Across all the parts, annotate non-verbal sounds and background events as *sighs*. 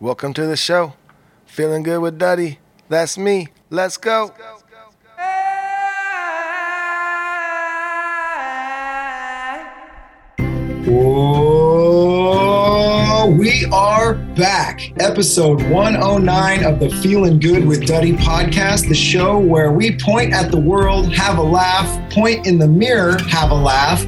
welcome to the show. Feeling good with Duddy. That's me. Let's go. Oh, we are back. Episode 109 of the Feeling Good with Duddy podcast, the show where we point at the world, have a laugh, point in the mirror, have a laugh,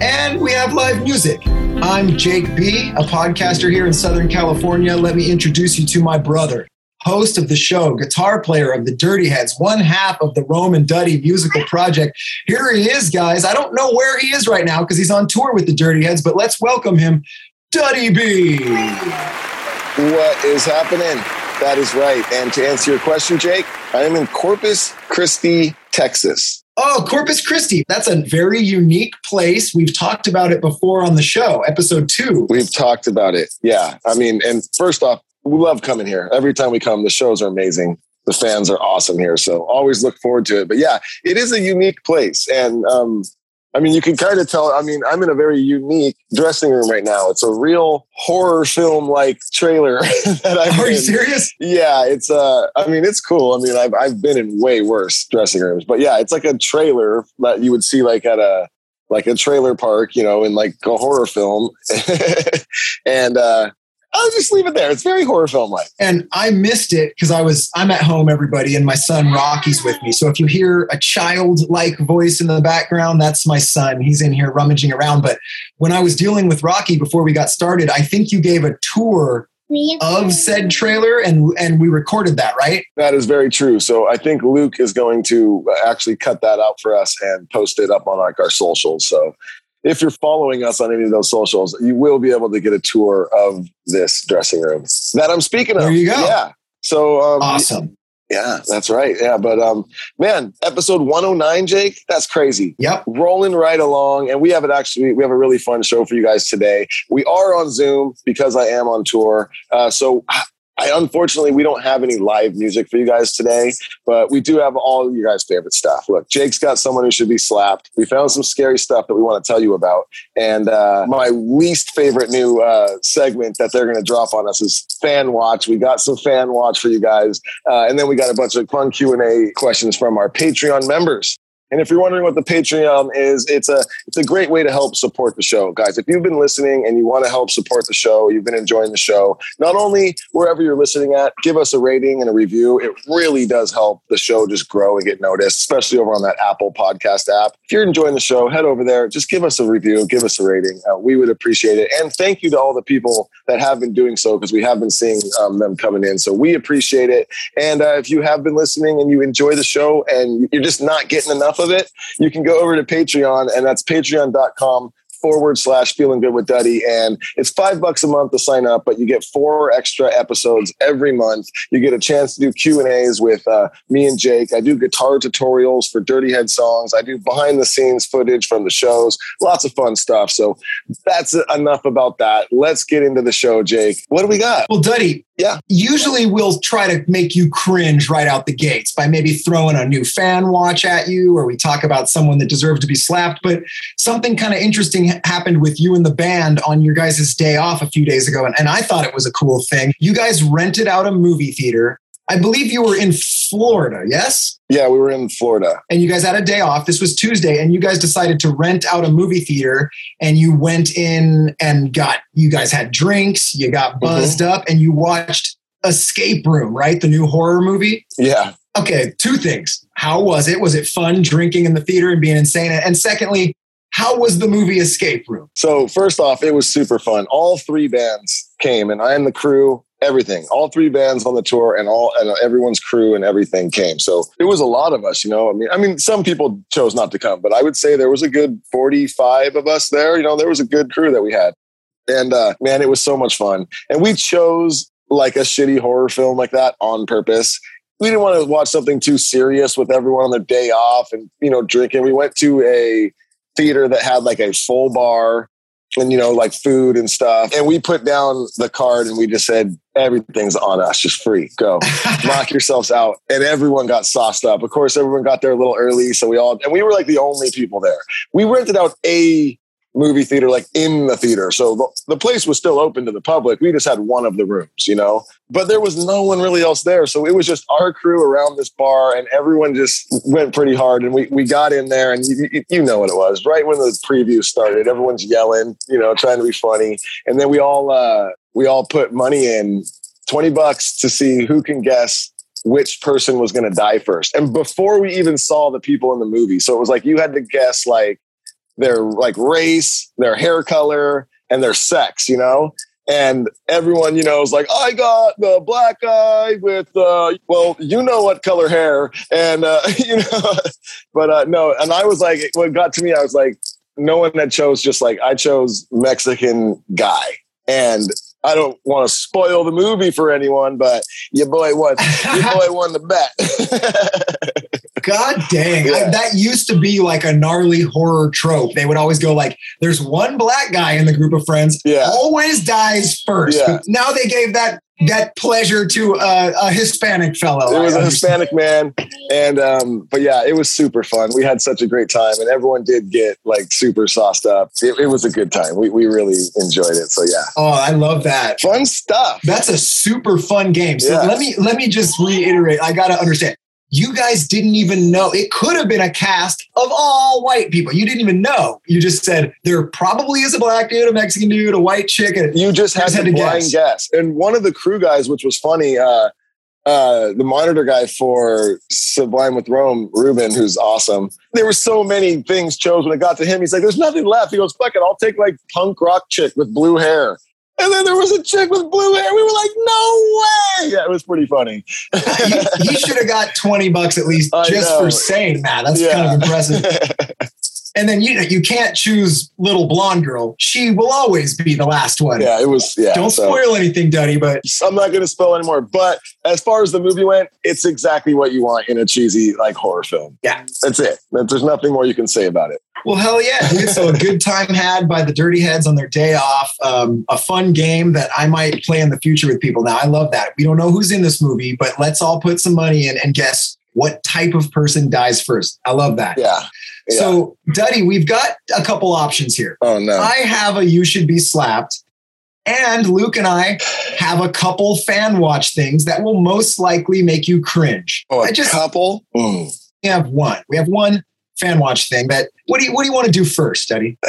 and we have live music. I'm Jake B, a podcaster here in Southern California. Let me introduce you to my brother, host of the show, guitar player of the Dirty Heads, one half of the Roman Duddy musical project. Here he is, guys. I don't know where he is right now because he's on tour with the Dirty Heads, but let's welcome him, Duddy B. What is happening? That is right. And to answer your question, Jake, I am in Corpus Christi, Texas. Oh, Corpus Christi. That's a very unique place. We've talked about it before on the show, episode two. We've talked about it. Yeah. I mean, and first off, we love coming here. Every time we come, the shows are amazing. The fans are awesome here. So always look forward to it. But yeah, it is a unique place. And um, I mean, you can kind of tell. I mean, I'm in a very unique dressing room right now. It's a real horror film like trailer *laughs* that I'm Are you serious? Yeah, it's uh I mean it's cool. I mean I've I've been in way worse dressing rooms. But yeah, it's like a trailer that you would see like at a like a trailer park, you know, in like a horror film. *laughs* and uh I'll just leave it there. It's very horror film like. And I missed it because I was I'm at home, everybody, and my son Rocky's with me. So if you hear a child-like voice in the background, that's my son. He's in here rummaging around. But when I was dealing with Rocky before we got started, I think you gave a tour of said trailer and and we recorded that, right? That is very true. So I think Luke is going to actually cut that out for us and post it up on like our socials. So if you're following us on any of those socials, you will be able to get a tour of this dressing room that I'm speaking of. There you go. Yeah. So um, Awesome. Yeah, that's right. Yeah, but um, man, episode 109, Jake, that's crazy. Yep. Rolling right along, and we have it actually. We have a really fun show for you guys today. We are on Zoom because I am on tour. Uh, so. I unfortunately we don't have any live music for you guys today, but we do have all you guys' favorite stuff. Look, Jake's got someone who should be slapped. We found some scary stuff that we want to tell you about, and uh, my least favorite new uh, segment that they're going to drop on us is fan watch. We got some fan watch for you guys, uh, and then we got a bunch of fun Q and A questions from our Patreon members. And if you're wondering what the Patreon is, it's a it's a great way to help support the show, guys. If you've been listening and you want to help support the show, you've been enjoying the show. Not only wherever you're listening at, give us a rating and a review. It really does help the show just grow and get noticed, especially over on that Apple Podcast app. If you're enjoying the show, head over there, just give us a review, give us a rating. Uh, we would appreciate it. And thank you to all the people that have been doing so because we have been seeing um, them coming in. So we appreciate it. And uh, if you have been listening and you enjoy the show and you're just not getting enough of it, you can go over to Patreon, and that's patreon.com forward slash feeling good with Duddy. And it's five bucks a month to sign up, but you get four extra episodes every month. You get a chance to do Q and A's with uh, me and Jake. I do guitar tutorials for Dirty Head songs. I do behind the scenes footage from the shows. Lots of fun stuff. So that's enough about that. Let's get into the show, Jake. What do we got? Well, Duddy, Yeah. usually we'll try to make you cringe right out the gates by maybe throwing a new fan watch at you or we talk about someone that deserves to be slapped but something kind of interesting happened with you and the band on your guys' day off a few days ago and, and i thought it was a cool thing you guys rented out a movie theater I believe you were in Florida, yes? Yeah, we were in Florida. And you guys had a day off. This was Tuesday, and you guys decided to rent out a movie theater. And you went in and got, you guys had drinks, you got buzzed mm-hmm. up, and you watched Escape Room, right? The new horror movie? Yeah. Okay, two things. How was it? Was it fun drinking in the theater and being insane? And secondly, how was the movie Escape Room? So, first off, it was super fun. All three bands came, and I and the crew everything. All three bands on the tour and all and everyone's crew and everything came. So it was a lot of us you know? I mean i mean some people chose not to come but i would say there was a good 45 of us there you know? There was a good crew that we had. And uh man it was so much fun. And we chose like a shitty horror film like that on purpose. We didn't want to watch something too serious with everyone on their day off and you know drinking. We went to a theater that had like a full bar and you know like food and stuff. And we put down the card and we just said everything's on us. Just free. Go. *laughs* Knock yourselves out. And everyone got sauced up. Of course everyone got there a little early so we all and we were like the only people there. We rented out a movie theater like in the theater. So the, the, place was still open to the public. We just had one of the rooms, you know, but there was no one really else there. So it was just our crew around this bar and everyone just went pretty hard. And we, we got in there and you, you know what it was right when the preview started, everyone's yelling, you know, trying to be funny. And then we all, uh, we all put money in 20 bucks to see who can guess which person was going to die first. And before we even saw the people in the movie. So it was like you had to guess like their like race, their hair color, and their sex, you know? And everyone, you know, is like, I got the black guy with, uh, well, you know what color hair. And, uh, *laughs* you know, but uh, no. And I was like, what got to me, I was like, no one that chose just like, I chose Mexican guy. And I don't want to spoil the movie for anyone, but your boy won. your *laughs* boy won the bet. *laughs* God dang. Yeah. I, that used to be like a gnarly horror trope. They would always go like, there's one black guy in the group of friends, yeah. always dies first. Yeah. Now they gave that that pleasure to a, a Hispanic fellow. It was a Hispanic man, and um, but yeah, it was super fun. We had such a great time, and everyone did get like super sauced up. It, it was a good time. We we really enjoyed it. So yeah. Oh, I love that. Fun stuff. That's a super fun game. So yeah. let me let me just reiterate. I gotta understand you guys didn't even know it could have been a cast of all white people. You didn't even know. You just said there probably is a black dude, a Mexican dude, a white chick. And you just had, to blind guess. guess. And one of the crew guys, which was funny, uh, uh, the monitor guy for Sublime with Rome, Ruben, who's awesome. There were so many things chose when it got to him. He's like, "There's nothing left." He goes, "Fuck it, I'll take like punk rock chick with blue hair." And then there was a chick with blue hair. We were like, no way. Yeah, it was pretty funny. he, he should have got 20 bucks at least *laughs* just for saying that. That's yeah. kind of impressive. *laughs* and then you you can't choose little blonde girl. She will always be the last one. Yeah, it was. Yeah, don't so, spoil anything, Duddy. But I'm not going to spoil anymore. But as far as the movie went, it's exactly what you want in a cheesy like horror film. Yeah, that's it. There's nothing more you can say about it. Well, hell yeah, dude. So a good time had by the Dirty Heads on their day off. Um, a fun game that I might play in the future with people. Now I love that. We don't know who's in this movie, but let's all put some money in and guess what type of person dies first. I love that. Yeah. yeah. So, Duddy, we've got a couple options here. Oh, no. I have a You Should Be Slapped. And Luke and I have a couple fan watch things that will most likely make you cringe. Oh, a I just, couple? Mm. We have one. We have one fan watch thing that what do you what do you want to do first, Duddy? *sighs*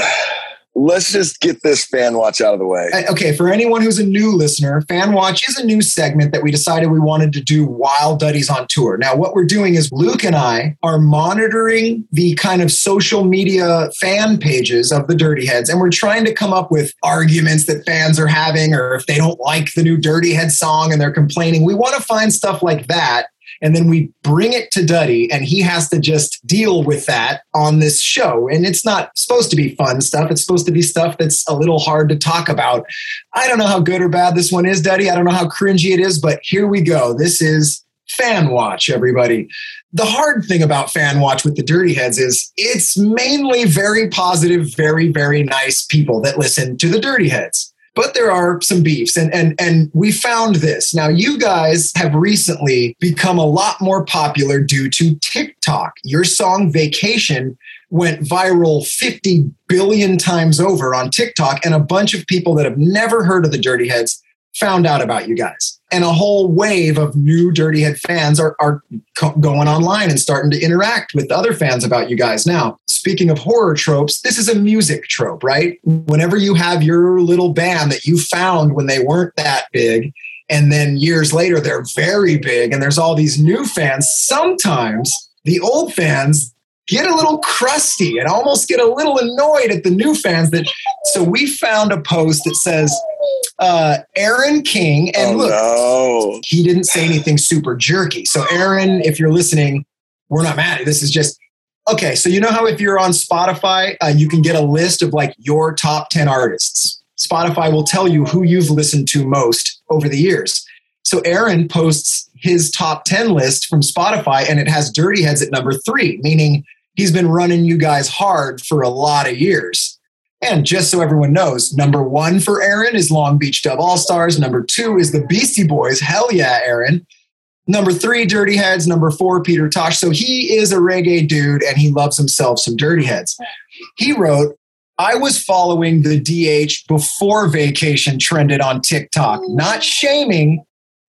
let's just get this fan watch out of the way. Uh, okay, for anyone who's a new listener, fan watch is a new segment that we decided we wanted to do while Duddy's on tour. Now, what we're doing is Luke and I are monitoring the kind of social media fan pages of the Dirty Heads, and we're trying to come up with arguments that fans are having, or if they don't like the new Dirty Head song and they're complaining. We want to find stuff like that and then we bring it to Duddy, and he has to just deal with that on this show. And it's not supposed to be fun stuff. It's supposed to be stuff that's a little hard to talk about. I don't know how good or bad this one is, Duddy. I don't know how cringy it is, but here we go. This is Fan Watch, everybody. The hard thing about Fan Watch with the Dirty Heads is it's mainly very positive, very, very nice people that listen to the Dirty Heads but there are some beefs. And and and we found this. Now you guys have recently become a lot more popular due to tiktok. Your song vacation went viral 50 billion times over on tiktok and a bunch of people that have never heard of the dirty heads found out about you guys. And a whole wave of new Dirty Head fans are, are co- going online and starting to interact with other fans about you guys now. Speaking of horror tropes, this is a music trope, right? Whenever you have your little band that you found when they weren't that big, and then years later they're very big, and there's all these new fans, sometimes the old fans get a little crusty and almost get a little annoyed at the new fans that so we found a post that says uh, Aaron King, and oh, look, no. he didn't say anything super jerky. So, Aaron, if you're listening, we're not mad. This is just okay. So, you know how if you're on Spotify, uh, you can get a list of like your top 10 artists. Spotify will tell you who you've listened to most over the years. So, Aaron posts his top 10 list from Spotify, and it has Dirty Heads at number three, meaning he's been running you guys hard for a lot of years. And just so everyone knows, number one for Aaron is Long Beach Dub All Stars. Number two is the Beastie Boys. Hell yeah, Aaron. Number three, Dirty Heads. Number four, Peter Tosh. So he is a reggae dude and he loves himself some Dirty Heads. He wrote, I was following the DH before vacation trended on TikTok, not shaming,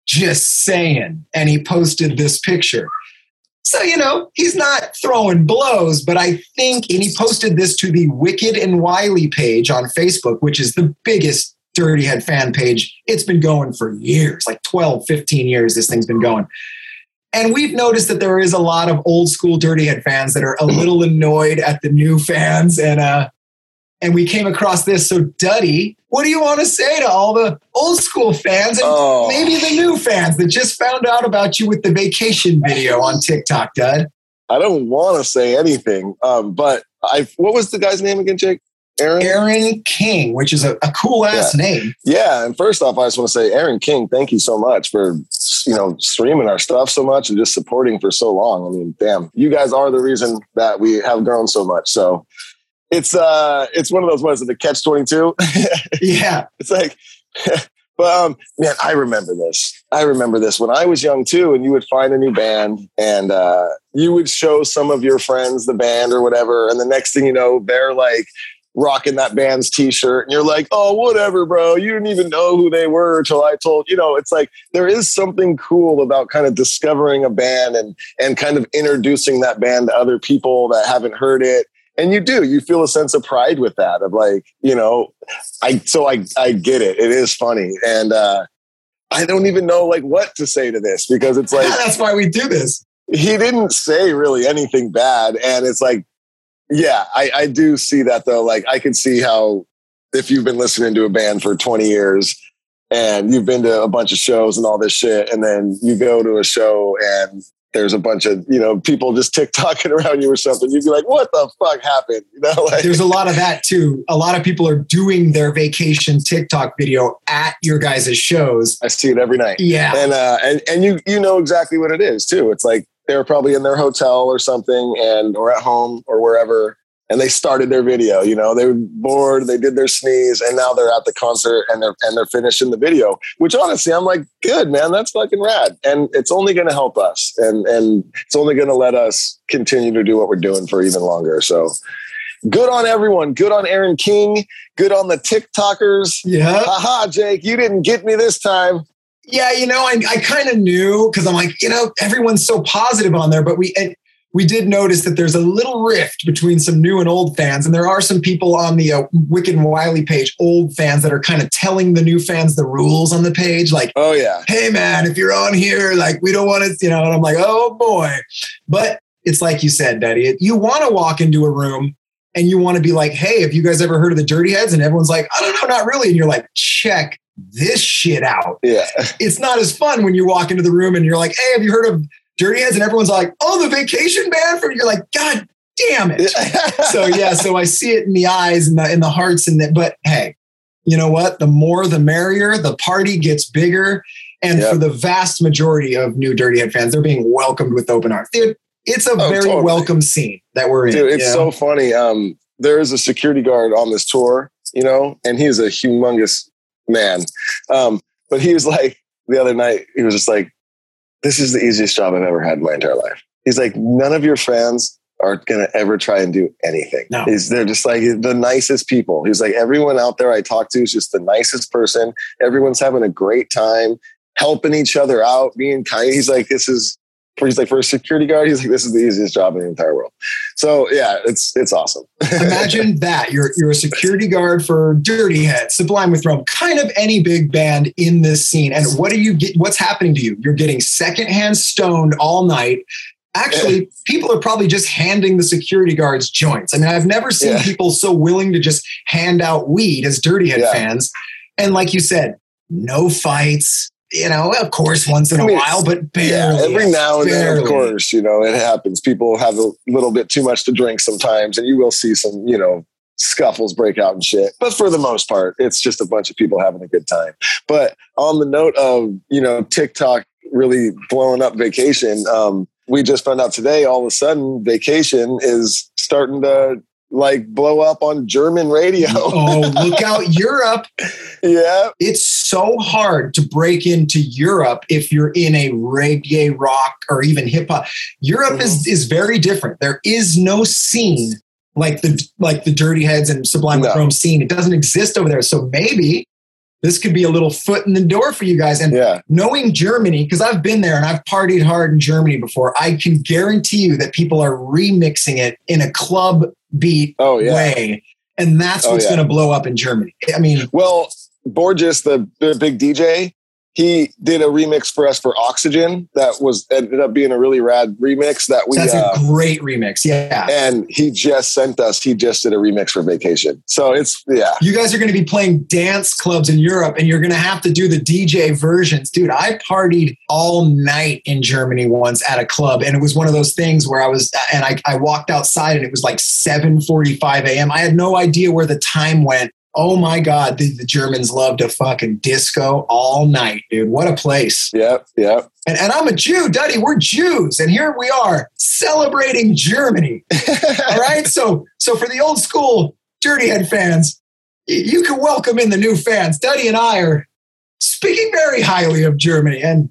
just saying. And he posted this picture. So, you know, he's not throwing blows, but I think, and he posted this to the Wicked and Wiley page on Facebook, which is the biggest Dirty Head fan page. It's been going for years, like 12, 15 years, this thing's been going. And we've noticed that there is a lot of old school Dirty Head fans that are a little annoyed at the new fans. And, uh, and we came across this. So, Duddy, what do you want to say to all the old school fans and Oh. maybe the new fans that just found out about you with the vacation video on TikTok, Dud? I don't want to say anything. Um, but I, what was the guy's name again, Jake? Aaron? Aaron King, which is a, a cool ass name. Yeah, and first off, I just want to say, Aaron King, thank you so much for you know streaming our stuff so much and just supporting for so long. I mean, damn, you guys are the reason that we have grown so much. So it's uh, it's one of those ones of the catch twenty two. Yeah. *laughs* it's like, *laughs* but um, man, I remember this. I remember this when I was young too, and you would find a new band, and uh, you would show some of your friends the band or whatever, and the next thing you know, they're like rocking that band's t-shirt and you're like oh whatever bro you didn't even know who they were until i told you know it's like there is something cool about kind of discovering a band and and kind of introducing that band to other people that haven't heard it and you do you feel a sense of pride with that of like you know i so i i get it it is funny and uh i don't even know like what to say to this because it's like *laughs* That's why we do this. he didn't say really anything bad and it's like yeah I, I do see that though like i can see how if you've been listening to a band for 20 years and you've been to a bunch of shows and all this shit and then you go to a show and there's a bunch of you know people just tick-tocking *laughs* around you or something you'd be like what the fuck happened you know *laughs* like There's a lot of that too. A lot of people are doing their vacation TikTok video at your guys' shows. i see it every night Yeah. and uh and and you you know exactly what it is too it's like they're probably in their hotel or something and or at home or wherever and they started their video you know they were bored they did their sneeze and now they're at the concert and they're and they're finishing the video which honestly i'm like good man that's fucking rad. And it's only going to help us and and it's only going to let us continue to do what we're doing for even longer. So good on everyone. Good on aaron king. Good on the tiktokers. Yeah. haha jake you didn't get me this time. Yeah, you know, I, I kind of knew because I'm like, you know, everyone's so positive on there, but we and we did notice that there's a little rift between some new and old fans, and there are some people on the uh, Wicked and Wiley page, old fans that are kind of telling the new fans the rules on the page, like, oh yeah hey man, if you're on here, like we don't want to, you know, and I'm like, oh boy. But it's like you said, Daddy, you want to walk into a room and you want to be like, hey, have you guys ever heard of the Dirty Heads? And everyone's like, I don't know, not really. And you're like, check this shit out. yeah It's not as fun when you walk into the room and you're like, hey, have you heard of Dirty Heads? And everyone's like, oh, the vacation band from you're like, God damn it. so yeah, so I see it in the eyes and the in the hearts and that, but hey, you know what? The more the merrier, the party gets bigger. And Yep. for the vast majority of new Dirty Head fans, they're being welcomed with open arms. Dude, it's a Oh, very totally. welcome scene that we're in. Dude, it's you so funny. Um, there is a security guard on this tour, you know, and he's a humongous man. Um, but he was like the other night, he was just like, This is the easiest job I've ever had in my entire life. He's like, none of your fans are going to ever try and do anything. No. He's, they're just like the nicest people. He's like, everyone out there I talk to is just the nicest person. Everyone's having a great time, helping each other out, being kind. He's like, this is, he's like, for a security guard, he's like, this is the easiest job in the entire world. So yeah, it's, it's awesome. *laughs* Imagine that you're you're a security guard for Dirty Head, Sublime with Rome, kind of any big band in this scene. And what do you get? What's happening to you? You're getting secondhand stoned all night. Actually, people are probably just handing the security guards joints. I mean, I've never seen Yeah. people so willing to just hand out weed as Dirty Head Yeah. fans. And like you said, no fights. You know, of course, once in a I mean, while, but barely. Yeah, every now and then, of course, you know, it happens. People have a little bit too much to drink sometimes, and you will see some, you know, scuffles break out and shit. But for the most part, it's just a bunch of people having a good time. But on the note of, you know, TikTok really blowing up vacation, um, we just found out today all of a sudden vacation is starting to like blow up on German radio. Oh, look out, *laughs* Europe. yeah. it's so hard to break into Europe if you're in a reggae rock or even hip hop. Europe is mm-hmm. is very different. There is no scene like the like the Dirty Heads and Sublime No. Chrome scene. It doesn't exist over there. So maybe this could be a little foot in the door for you guys. And Yeah. knowing Germany, because I've been there and I've partied hard in Germany before, I can guarantee you that people are remixing it in a club beat Oh, yeah. way. And that's Oh, what's yeah. going to blow up in Germany. I mean, Well, Borgeous, the, the big DJ, he did a remix for us for Oxygen that was ended up being a really rad remix that we that's uh, a great remix. Yeah. and he just sent us. He just did a remix for Vacation. So it's yeah, You guys are going to be playing dance clubs in Europe and you're going to have to do the DJ versions. Dude, I partied all night in Germany once at a club and it was one of those things where I was and I, I walked outside and it was like 7:45 a.m. I had no idea where the time went. Oh my God, the, the Germans love to fucking disco all night, dude. What a place. yep, yep. And, and I'm a Jew, Duddy. We're Jews. And here we are celebrating Germany. *laughs* All right. So, so for the old school Dirty Head fans, you can welcome in the new fans. Duddy and I are speaking very highly of Germany and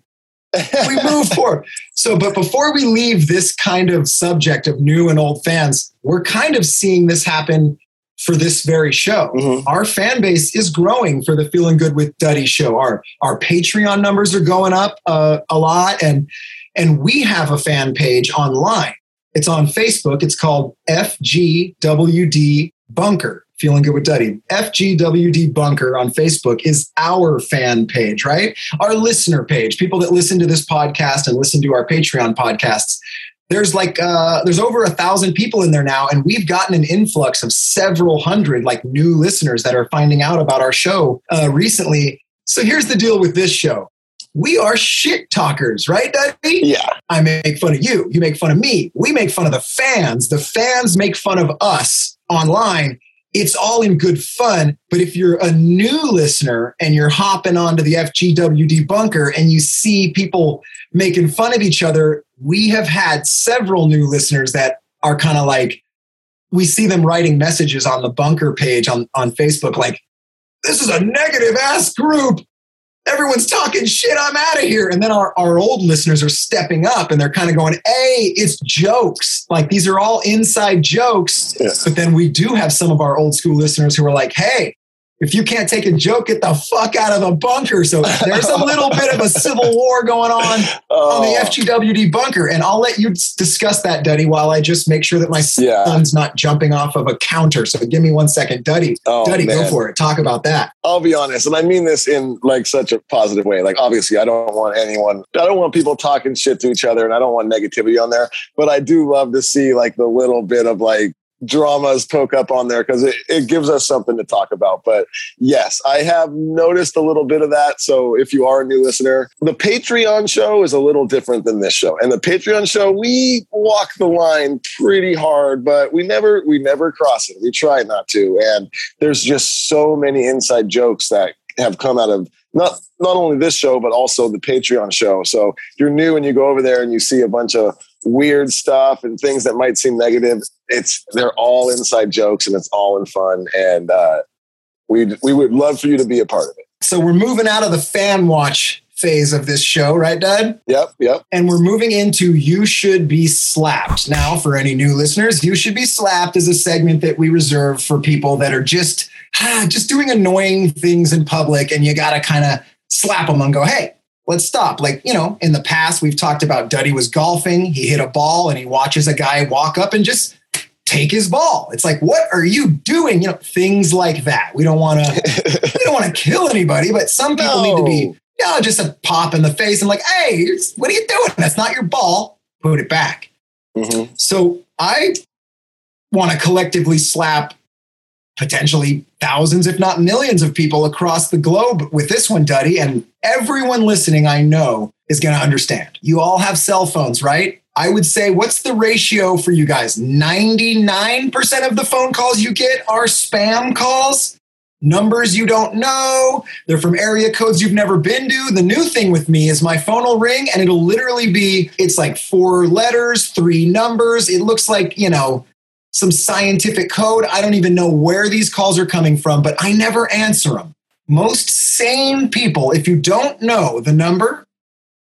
we *laughs* move forward. So, but before we leave this kind of subject of new and old fans, we're kind of seeing this happen for this very show. Mhm. Our fan base is growing for the Feeling Good with Duddy show. Our our Patreon numbers are going up uh, a lot, and and we have a fan page online. It's on Facebook. It's called FGWD Bunker. Feeling good with Duddy. FGWD Bunker on Facebook is our fan page, right? Our listener page. People that listen to this podcast and listen to our Patreon podcasts. There's like uh, there's over a thousand people in there now, and we've gotten an influx of several hundred like new listeners that are finding out about our show uh, recently. So here's the deal with this show: we are shit talkers, right, Duddy? Yeah, I make fun of you. You make fun of me. We make fun of the fans. The fans make fun of us online. It's all in good fun. But if you're a new listener and you're hopping onto the FGWD bunker and you see people making fun of each other, we have had several new listeners that are kind of like, we see them writing messages on the bunker page on, on Facebook like, this is a negative ass group everyone's talking shit. I'm out of here. And then our, our old listeners are stepping up and they're kind of going, hey, it's jokes. Like these are all inside jokes. Yeah. But then we do have some of our old school listeners who are like, hey, if you can't take a joke, get the fuck out of the bunker. So there's a little bit of a civil war going on on the Oh, FGWD bunker. And I'll let you discuss that, Duddy, while I just make sure that my Yeah. son's not jumping off of a counter. So give me one second. Duddy, Oh, Duddy, go for it. Talk about that. I'll be honest, and I mean this in like such a positive way. Like, obviously, I don't want anyone, I don't want people talking shit to each other, and I don't want negativity on there. But I do love to see like the little bit of like dramas poke up on there because it, it gives us something to talk about. But yes, I have noticed a little bit of that. So if you are a new listener, the Patreon show is a little different than this show. And the Patreon show, we walk the line pretty hard, but we never we never cross it. We try not to. And there's just so many inside jokes that have come out of not not only this show but also the Patreon show. So if you're new and you go over there and you see a bunch of weird stuff and things that might seem negative. It's they're all inside jokes and it's all in fun. And uh, we we would love for you to be a part of it. So we're moving out of the fan watch phase of this show, right, Dud? Yep, yep. And we're moving into You Should Be Slapped. Now, for any new listeners, You Should Be Slapped is a segment that we reserve for people that are just, ah, *sighs* just doing annoying things in public and you got to kind of slap them and go, hey, let's stop. Like, you know, in the past, we've talked about Duddy was golfing. He hit a ball and he watches a guy walk up and just take his ball. It's like, what are you doing? You know, things like that. We don't want to, *laughs* we don't want to kill anybody, but some people need to be, No. you know, just a pop in the face and like, hey, what are you doing? That's not your ball. Put it back. Mhm. So I want to collectively slap potentially thousands, if not millions, of people across the globe with this one, Duddy. And everyone listening, I know, is going to understand. You all have cell phones, right? I would say, what's the ratio for you guys? 99% of the phone calls you get are spam calls. Numbers you don't know. They're from area codes you've never been to. The new thing with me is my phone will ring and it'll literally be, it's like four letters, three numbers. It looks like, you know, some scientific code. I don't even know where these calls are coming from, but I never answer them. Most sane people, if you don't know the number,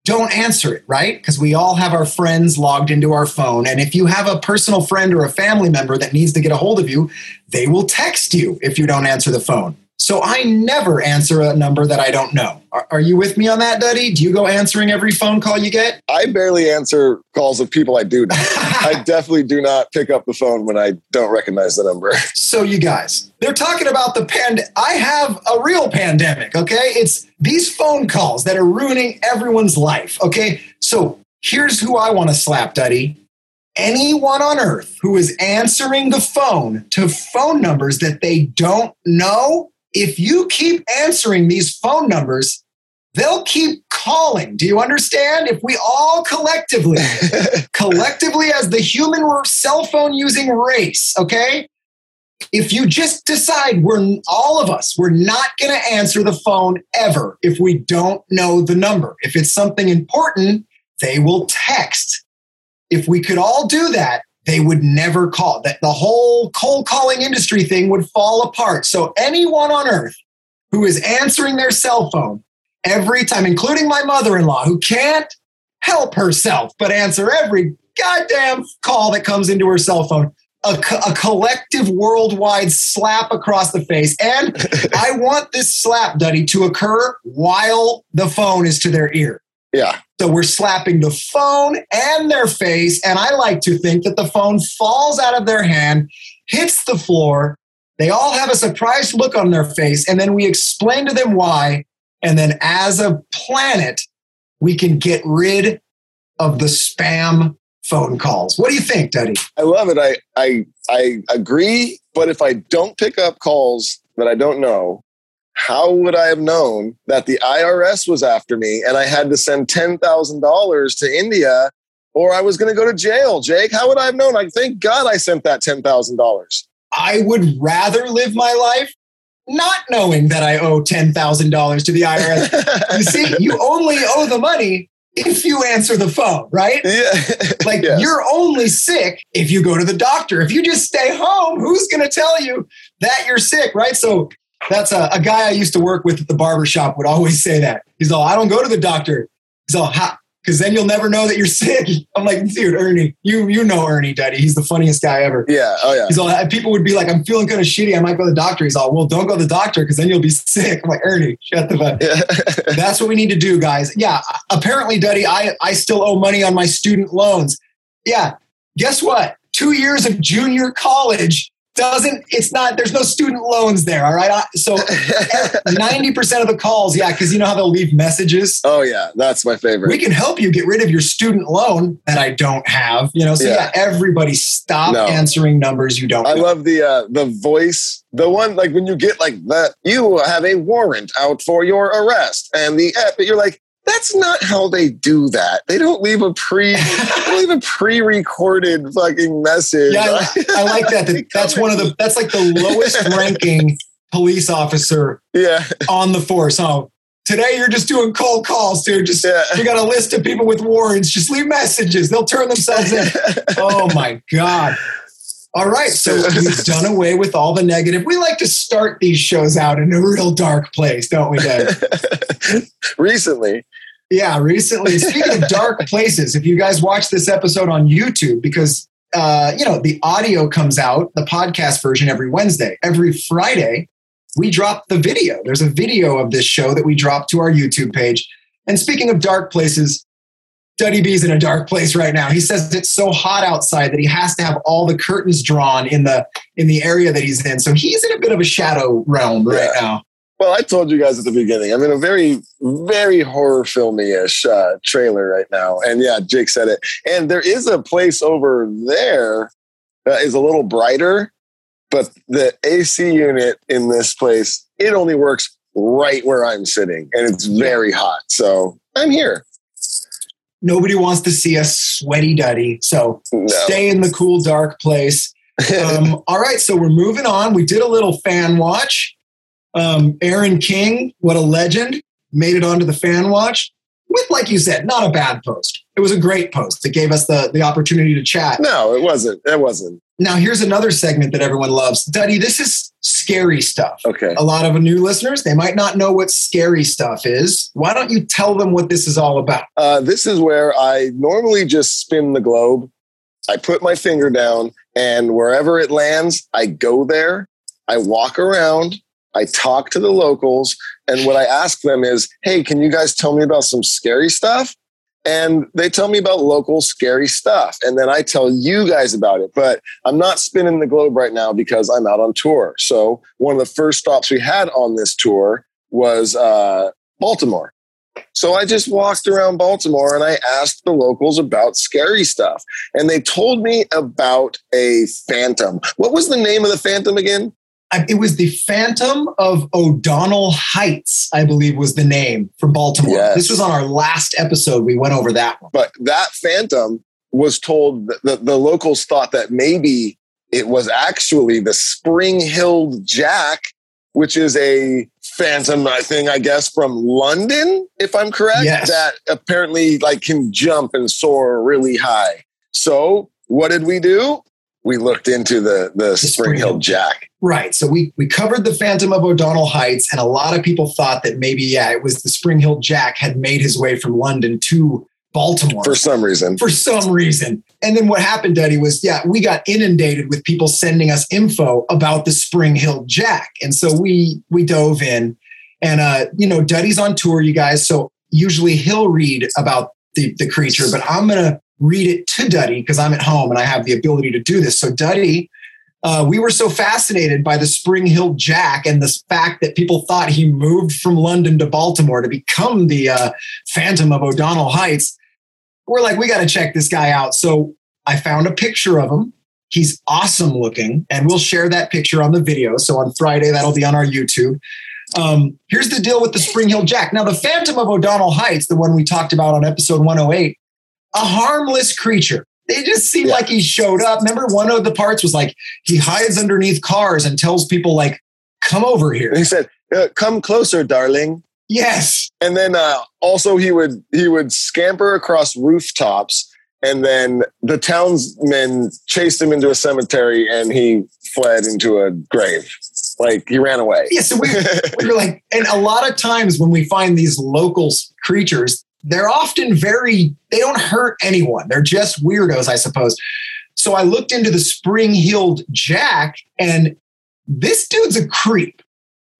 don't answer it, right? Because we all have our friends logged into our phone. And if you have a personal friend or a family member that needs to get a hold of you, they will text you if you don't answer the phone. So I never answer a number that I don't know. Are, are you with me on that, Duddy? Do you go answering every phone call you get? I barely answer calls of people I do. *laughs* I definitely do not pick up the phone when I don't recognize the number. *laughs* So, you guys, they're talking about the pandemic. I have a real pandemic, okay? It's these phone calls that are ruining everyone's life, okay? So, here's who I want to slap, Duddy. Anyone on earth who is answering the phone to phone numbers that they don't know, if you keep answering these phone numbers, they'll keep calling. Do you understand? If we all collectively, *laughs* collectively as the human cell phone using race, okay? If you just decide we're all of us, we're not going to answer the phone ever if we don't know the number. If it's something important, they will text. If we could all do that, they would never call. That the whole cold calling industry thing would fall apart. So anyone on earth who is answering their cell phone every time, including my mother-in-law, who can't help herself but answer every goddamn call that comes into her cell phone. A, co- a collective worldwide slap across the face. And *laughs* I want this slap, Duddy, to occur while the phone is to their ear. Yeah. So we're slapping the phone and their face. And I like to think that the phone falls out of their hand, hits the floor. They all have a surprised look on their face. And then we explain to them why. And then as a planet, we can get rid of the spam phone calls. What do you think, Duddy? I love it. I, I I agree, but if I don't pick up calls that I don't know, how would I have known that the IRS was after me and I had to send ten thousand dollars to India, or I was going to go to jail? Jake, how would I have known? I thank God I sent that ten thousand dollars. I would rather live my life not knowing that I owe $10,000 to the IRS. *laughs* you see, you only owe the money if you answer the phone, right? Yeah, *laughs* Like Yes. you're only sick if you go to the doctor. If you just stay home, who's going to tell you that you're sick, right? So that's a, a guy I used to work with at the barber shop would always say that. He's all, I don't go to the doctor. He's all, because then you'll never know that you're *laughs* sick. I'm like, dude, Ernie, you you know Ernie, Daddy. He's the funniest guy ever. yeah, oh yeah. He's all, people would be like, I'm feeling kind of shitty. I might go to the doctor. He's all, well, don't go to the doctor because then you'll be *laughs* sick. I'm like, Ernie, shut the fuck. Yeah. *laughs* That's what we need to do, guys. Yeah. Apparently, Daddy, I, I still owe money on my student loans. Yeah. Guess what? Two years of junior college doesn't, it's not, there's no student loans there. All right. So *laughs* 90% of the calls, yeah, because you know how they'll leave messages. oh yeah, that's my favorite. We can help you get rid of your student loan that I don't have. You know, so yeah, Yeah. everybody stop No. answering numbers you don't I know. love the uh, the voice, the one like when you get like that. You have a warrant out for your arrest, and the app. But you're like, that's not how they do that. They don't leave a pre, *laughs* leave a pre-recorded fucking message. Yeah, I, *laughs* I like that. that. That's one of the. That's like the lowest *laughs* ranking police officer yeah, on the force. Oh, today you're just doing cold calls, dude. Just yeah. we got a list of people with warrants. Just leave messages. They'll turn themselves in. Oh my god. All right, so we've done away with all the negative. We like to start these shows out in a real dark place, don't we, Dave? Recently, Yeah, recently. Speaking of dark *laughs* places, if you guys watch this episode on YouTube, because uh, you know the audio comes out, the podcast version every Wednesday. Every Friday, we drop the video. There's a video of this show that we drop to our YouTube page. And speaking of dark places, Duddy B's in a dark place right now. He says it's so hot outside that he has to have all the curtains drawn in the in the area that he's in. So he's in a bit of a shadow realm right Yeah. now. Well, I told you guys at the beginning, I'm in a very, very horror filmy ish uh, trailer right now. And yeah, Jake said it. And there is a place over there that is a little brighter, but the AC unit in this place, it only works right where I'm sitting and it's very hot. So I'm here. Nobody wants to see us sweaty Duddy. So No. stay in the cool, dark place. *laughs* Um, all right, so we're moving on. We did a little fan watch. Um, Aaron King, what a legend, made it onto the fan watch with, like you said, not a bad post. It was a great post. It gave us the, the opportunity to chat. no, it wasn't. It wasn't. Now, here's another segment that everyone loves. Duddy, this is scary stuff. Okay. A lot of new listeners, they might not know what scary stuff is. Why don't you tell them what this is all about? Uh, this is where I normally just spin the globe. I put my finger down, and wherever it lands, I go there. I walk around. I talk to the locals, and what I ask them is, "Hey, can you guys tell me about some scary stuff?" And they tell me about local scary stuff, and then I tell you guys about it. But I'm not spinning the globe right now because I'm out on tour. So one of the first stops we had on this tour was uh, Baltimore. So I just walked around Baltimore and I asked the locals about scary stuff. And they told me about a phantom. What was the name of the phantom again? It was the Phantom of O'Donnell Heights, I believe was the name for Baltimore. Yes. This was on our last episode. We went over that one. But that phantom was told that the, the locals thought that maybe it was actually the Spring Heeled Jack, which is a phantom, thing, I guess, from London, if I'm correct, Yes. that apparently like can jump and soar really high. So what did we do? We looked into the, the Spring Heeled Jack. Right. So we we covered the Phantom of O'Donnell Heights, and a lot of people thought that maybe, yeah, it was the Spring Heeled Jack had made his way from London to Baltimore. For some reason. for some reason. And then what happened, Daddy, was yeah, we got inundated with people sending us info about the Spring Heeled Jack. And so we we dove in and uh, you know, Duddy's on tour, you guys. So usually he'll read about the, the creature, but I'm gonna read it to Duddy because I'm at home and I have the ability to do this. So Duddy, uh, we were so fascinated by the Spring Heeled Jack and the fact that people thought he moved from London to Baltimore to become the uh, Phantom of O'Donnell Heights we're like, we got to check this guy out. So I found a picture of him. He's awesome looking, and we'll share that picture on the video. So on Friday, that'll be on our YouTube. Um, here's the deal with the Spring Heeled Jack. Now, the Phantom of O'Donnell Heights, the one we talked about on episode 108, a harmless creature. They just seem Yeah. like he showed up. Remember, one of the parts was like he hides underneath cars and tells people, like, come over here. He said, uh, come closer, darling. Yes. and then uh, also he would he would scamper across rooftops and then the townsmen chased him into a cemetery and he fled into a grave like he ran away Yeah. So we, *laughs* we were like, and a lot of times when we find these local creatures, they're often very, they don't hurt anyone. They're just weirdos, I suppose. So I looked into the spring heeled Jack, and this dude's a creep.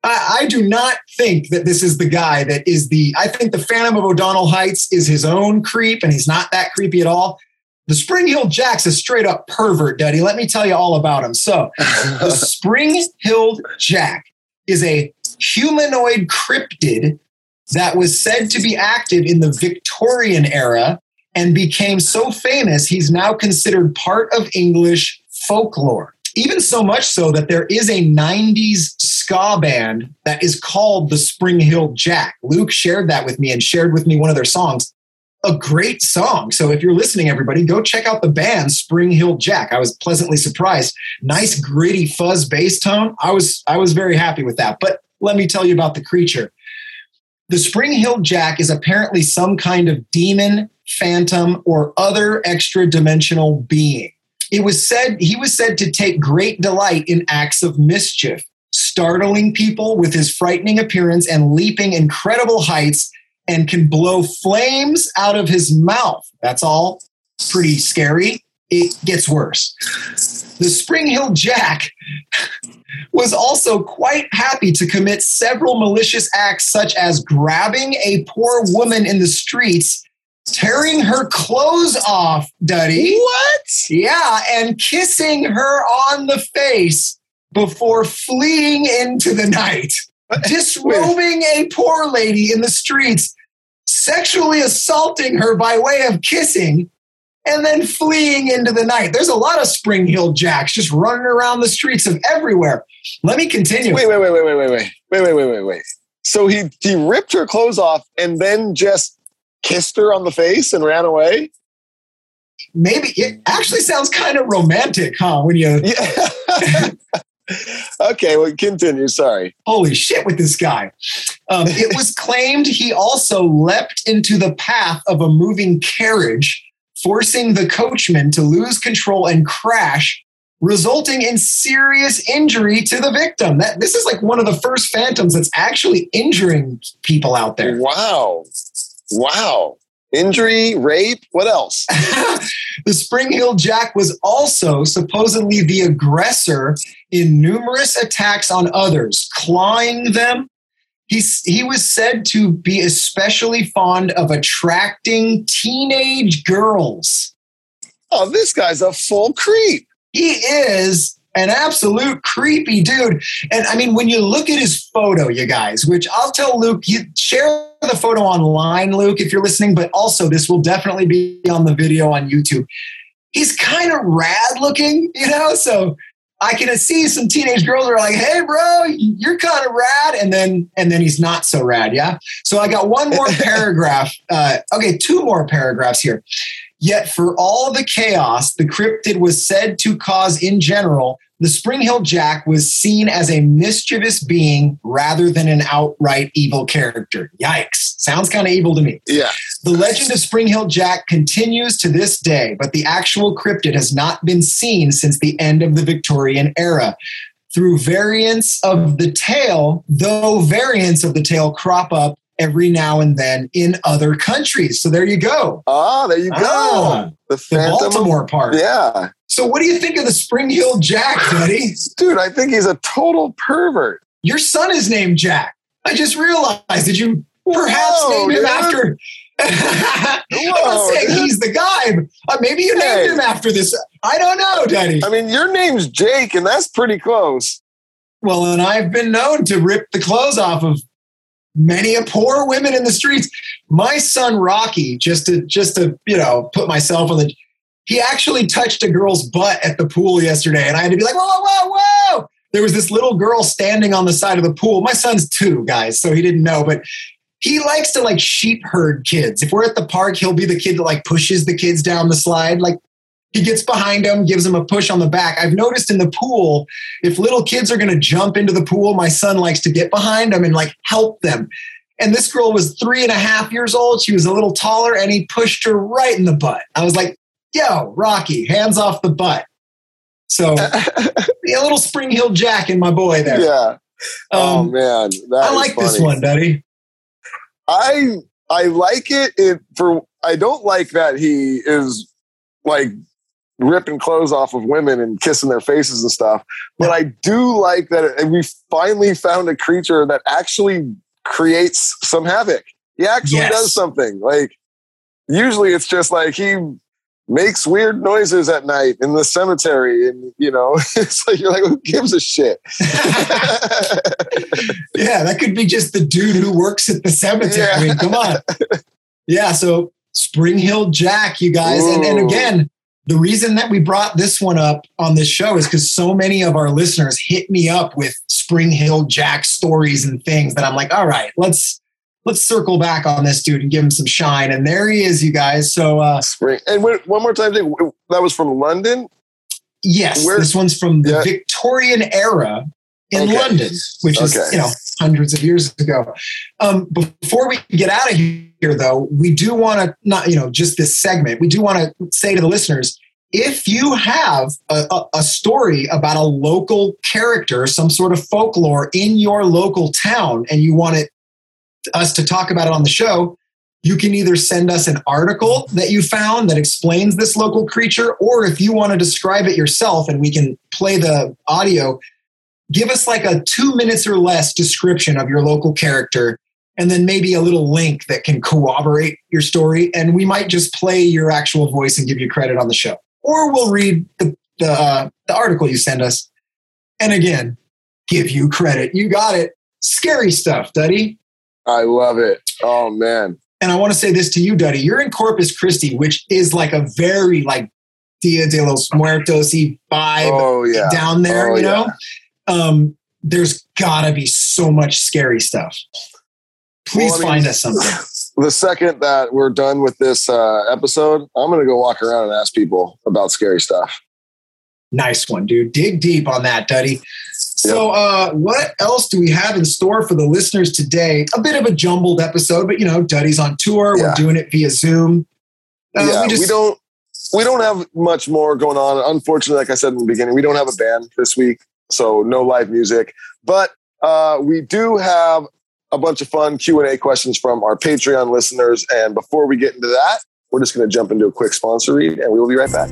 I, I do not think that this is the guy that is the, I think the Phantom of O'Donnell Heights is his own creep, and he's not that creepy at all. The Spring Heeled Jack's a straight up pervert, Duddy. Let me tell you all about him. So, the *laughs* Spring Heeled Jack is a humanoid cryptid that was said to be active in the Victorian era and became so famous, he's now considered part of English folklore. Even so much so that there is a 90s ska band that is called the Spring Heeled Jack. Luke shared that with me and shared with me one of their songs. A great song. So if you're listening, everybody, go check out the band Spring Heeled Jack. I was pleasantly surprised nice gritty fuzz bass tone. I was I was very happy with that. But let me tell you about the creature. The Spring Heeled Jack is apparently some kind of demon, phantom, or other extra dimensional being. It was said he was said to take great delight in acts of mischief, startling people with his frightening appearance and leaping incredible heights, and can blow flames out of his mouth. That's all pretty scary. It gets worse. The Spring Heeled Jack was also quite happy to commit several malicious acts, such as grabbing a poor woman in the streets, tearing her clothes off, Duddy. What? Yeah, and kissing her on the face before fleeing into the night. Disrobing a poor lady in the streets, sexually assaulting her by way of kissing, and then fleeing into the night. There's a lot of Spring Heeled Jacks just running around the streets of everywhere. Let me continue. Wait, wait, wait, wait, wait, wait, wait, wait, wait, wait, wait, wait. So he he ripped her clothes off and then just kissed her on the face and ran away. Maybe it actually sounds kind of romantic, huh? When you Yeah. *laughs* okay, well, continue. Sorry. holy shit with this guy. Um, it was claimed he also leapt into the path of a moving carriage, forcing the coachman to lose control and crash, resulting in serious injury to the victim. That this is like one of the first phantoms that's actually injuring people out there. Wow. Wow. Injury, rape, what else? *laughs* the Spring Heeled Jack was also supposedly the aggressor in numerous attacks on others, clawing them. He's, he was said to be especially fond of attracting teenage girls. Oh, this guy's a full creep. He is an absolute creepy dude. And I mean, when you look at his photo, you guys, which I'll tell Luke, you share the photo online, Luke, if you're listening, but also this will definitely be on the video on YouTube. He's kind of rad looking, you know? So I can see some teenage girls are like, "Hey, bro, you're kind of rad," and then and then he's not so rad. Yeah. So I got one more *laughs* paragraph. Uh, okay, two more paragraphs here. Yet for all the chaos the cryptid was said to cause in general, the Spring Heeled Jack was seen as a mischievous being rather than an outright evil character. Yikes. Sounds kind of evil to me. Yeah. The legend of Spring Heeled Jack continues to this day, but the actual cryptid has not been seen since the end of the Victorian era. Through variants of the tale, though variants of the tale crop up every now and then in other countries. So there you go. Ah, there you go. Ah, the The. Baltimore part. Yeah. So what do you think of the Spring Heeled Jack, Daddy? *laughs* Dude, I think he's a total pervert. Your son is named Jack. I just realized. Did you perhaps Whoa, name him dude. after? *laughs* I'm not saying dude. he's the guy. but, uh, maybe you named him after this. I don't know, Daddy. I mean, your name's Jake, and that's pretty close. Well, and I've been known to rip the clothes off of many a poor women in the streets. My son Rocky, just to just to you know put myself on the, he actually touched a girl's butt at the pool yesterday, and I had to be like, whoa, whoa, whoa. There was this little girl standing on the side of the pool. My son's two guys, so he didn't know, but he likes to like sheep herd kids. If we're at the park, he'll be the kid that like pushes the kids down the slide. Like he gets behind him, gives him a push on the back. I've noticed in the pool, if little kids are going to jump into the pool, my son likes to get behind them and like help them. And this girl was three and a half years old. She was a little taller and he pushed her right in the butt. I was like, yo, Rocky, hands off the butt. So *laughs* a little Spring Heeled Jack in my boy there. Yeah. oh Um, man, that I like this one, Daddy. I I like it. It for I don't like that he is like ripping clothes off of women and kissing their faces and stuff. But I do like that we finally found a creature that actually creates some havoc. He actually Yes. does something. Like usually it's just like he makes weird noises at night in the cemetery and you know *laughs* it's like you're like who gives a shit *laughs* yeah, that could be just the dude who works at the cemetery. I mean, come on. *laughs* Yeah, so Spring Heeled Jack, you guys. And, and again, the reason that we brought this one up on this show is because so many of our listeners hit me up with Spring Heeled Jack stories and things that I'm like, all right, let's let's circle back on this dude and give him some shine. And there he is, you guys. So uh spring and wait, one more time that was from london yes, Where- this one's from the Yeah. Victorian era in Okay. London, which is you know hundreds of years ago. Um, before we get out of here, though, we do want to not you know just this segment. We do want to say to the listeners, if you have a, a, a, story about a local character, some sort of folklore in your local town, and you want it, us to talk about it on the show, you can either send us an article that you found that explains this local creature, or if you want to describe it yourself and we can play the audio, give us like a two minutes or less description of your local character and then maybe a little link that can corroborate your story. And we might just play your actual voice and give you credit on the show. Or we'll read the, the, uh, the article you send us. And again, give you credit. You got it. Scary stuff, Duddy. I love it. Oh, man. And I want to say this to you, Duddy. You're in Corpus Christi, which is like a very like Dia de los Muertos vibe oh, yeah. down there, oh, you know? Yeah. Um, there's gotta be so much scary stuff. Please well, I mean, find us something. *laughs* The second that we're done with this uh, episode, I'm to go walk around and ask people about scary stuff. Nice one, dude. Dig deep on that, Duddy. So, uh, what else do we have in store for the listeners today? A bit of a jumbled episode, but you know, Duddy's on tour. Yeah. We're doing it via Zoom. Uh, yeah, we, just, we, don't we don't have much more going on. Unfortunately, like I said in the beginning, we don't have a band this week, so no live music. But uh, we do have a bunch of fun Q&A questions from our Patreon listeners. And before we get into that, we're just going to jump into a quick sponsor read and we will be right back.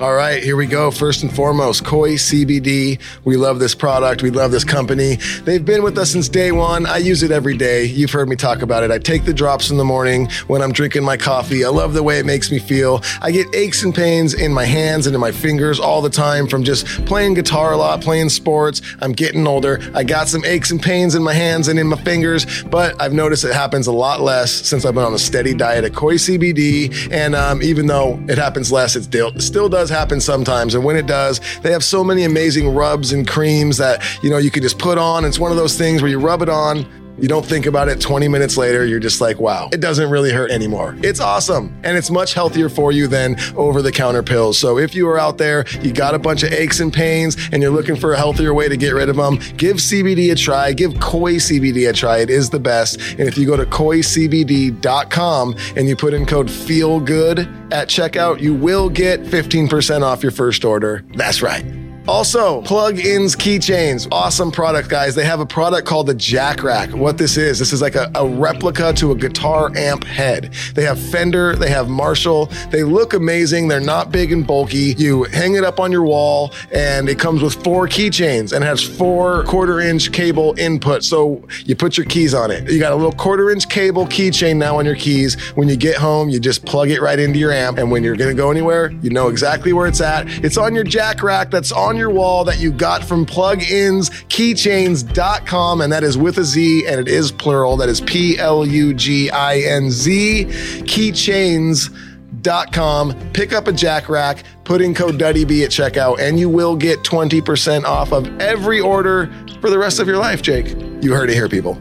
All right, here we go. First and foremost, Koi CBD. We love this product. We love this company. They've been with us since day one. I use it every day. You've heard me talk about it. I take the drops in the morning when I'm drinking my coffee. I love the way it makes me feel. I get aches and pains in my hands and in my fingers all the time from just playing guitar a lot, playing sports. I'm getting older. I got some aches and pains in my hands and in my fingers, but I've noticed it happens a lot less since I've been on a steady diet of Koi CBD. And um, even though it happens less, it still, still does does happen sometimes. And when it does, they have so many amazing rubs and creams that, you know, you can just put on. It's one of those things where you rub it on, you don't think about it 20 minutes later, you're just like, wow, it doesn't really hurt anymore. It's awesome. And it's much healthier for you than over the counter pills. So if you are out there, you got a bunch of aches and pains, and you're looking for a healthier way to get rid of them, give CBD a try. Give Koi CBD a try. It is the best. And if you go to koicbd.com and you put in code FEELGOOD at checkout, you will get 15% off your first order. That's right. Also, Pluginz keychains. Awesome product, guys. They have a product called the Jack Rack. What this is, this is like a, a, replica to a guitar amp head. They have Fender, they have Marshall. They look amazing. They're not big and bulky. You hang it up on your wall and it comes with four keychains and has four quarter inch cable input. So you put your keys on it. You got a little quarter inch cable keychain now on your keys. When you get home, you just plug it right into your amp. And when you're to go anywhere, you know exactly where it's at. It's on your Jack Rack that's on on your wall that you got from pluginzkeychains.com, and that is with a Z, and it is plural. That is P L U G I N Z, keychains.com. Pick up a jack rack, put in code DuddyB at checkout, and you will get 20% off of every order for the rest of your life, Jake. You heard it here, people.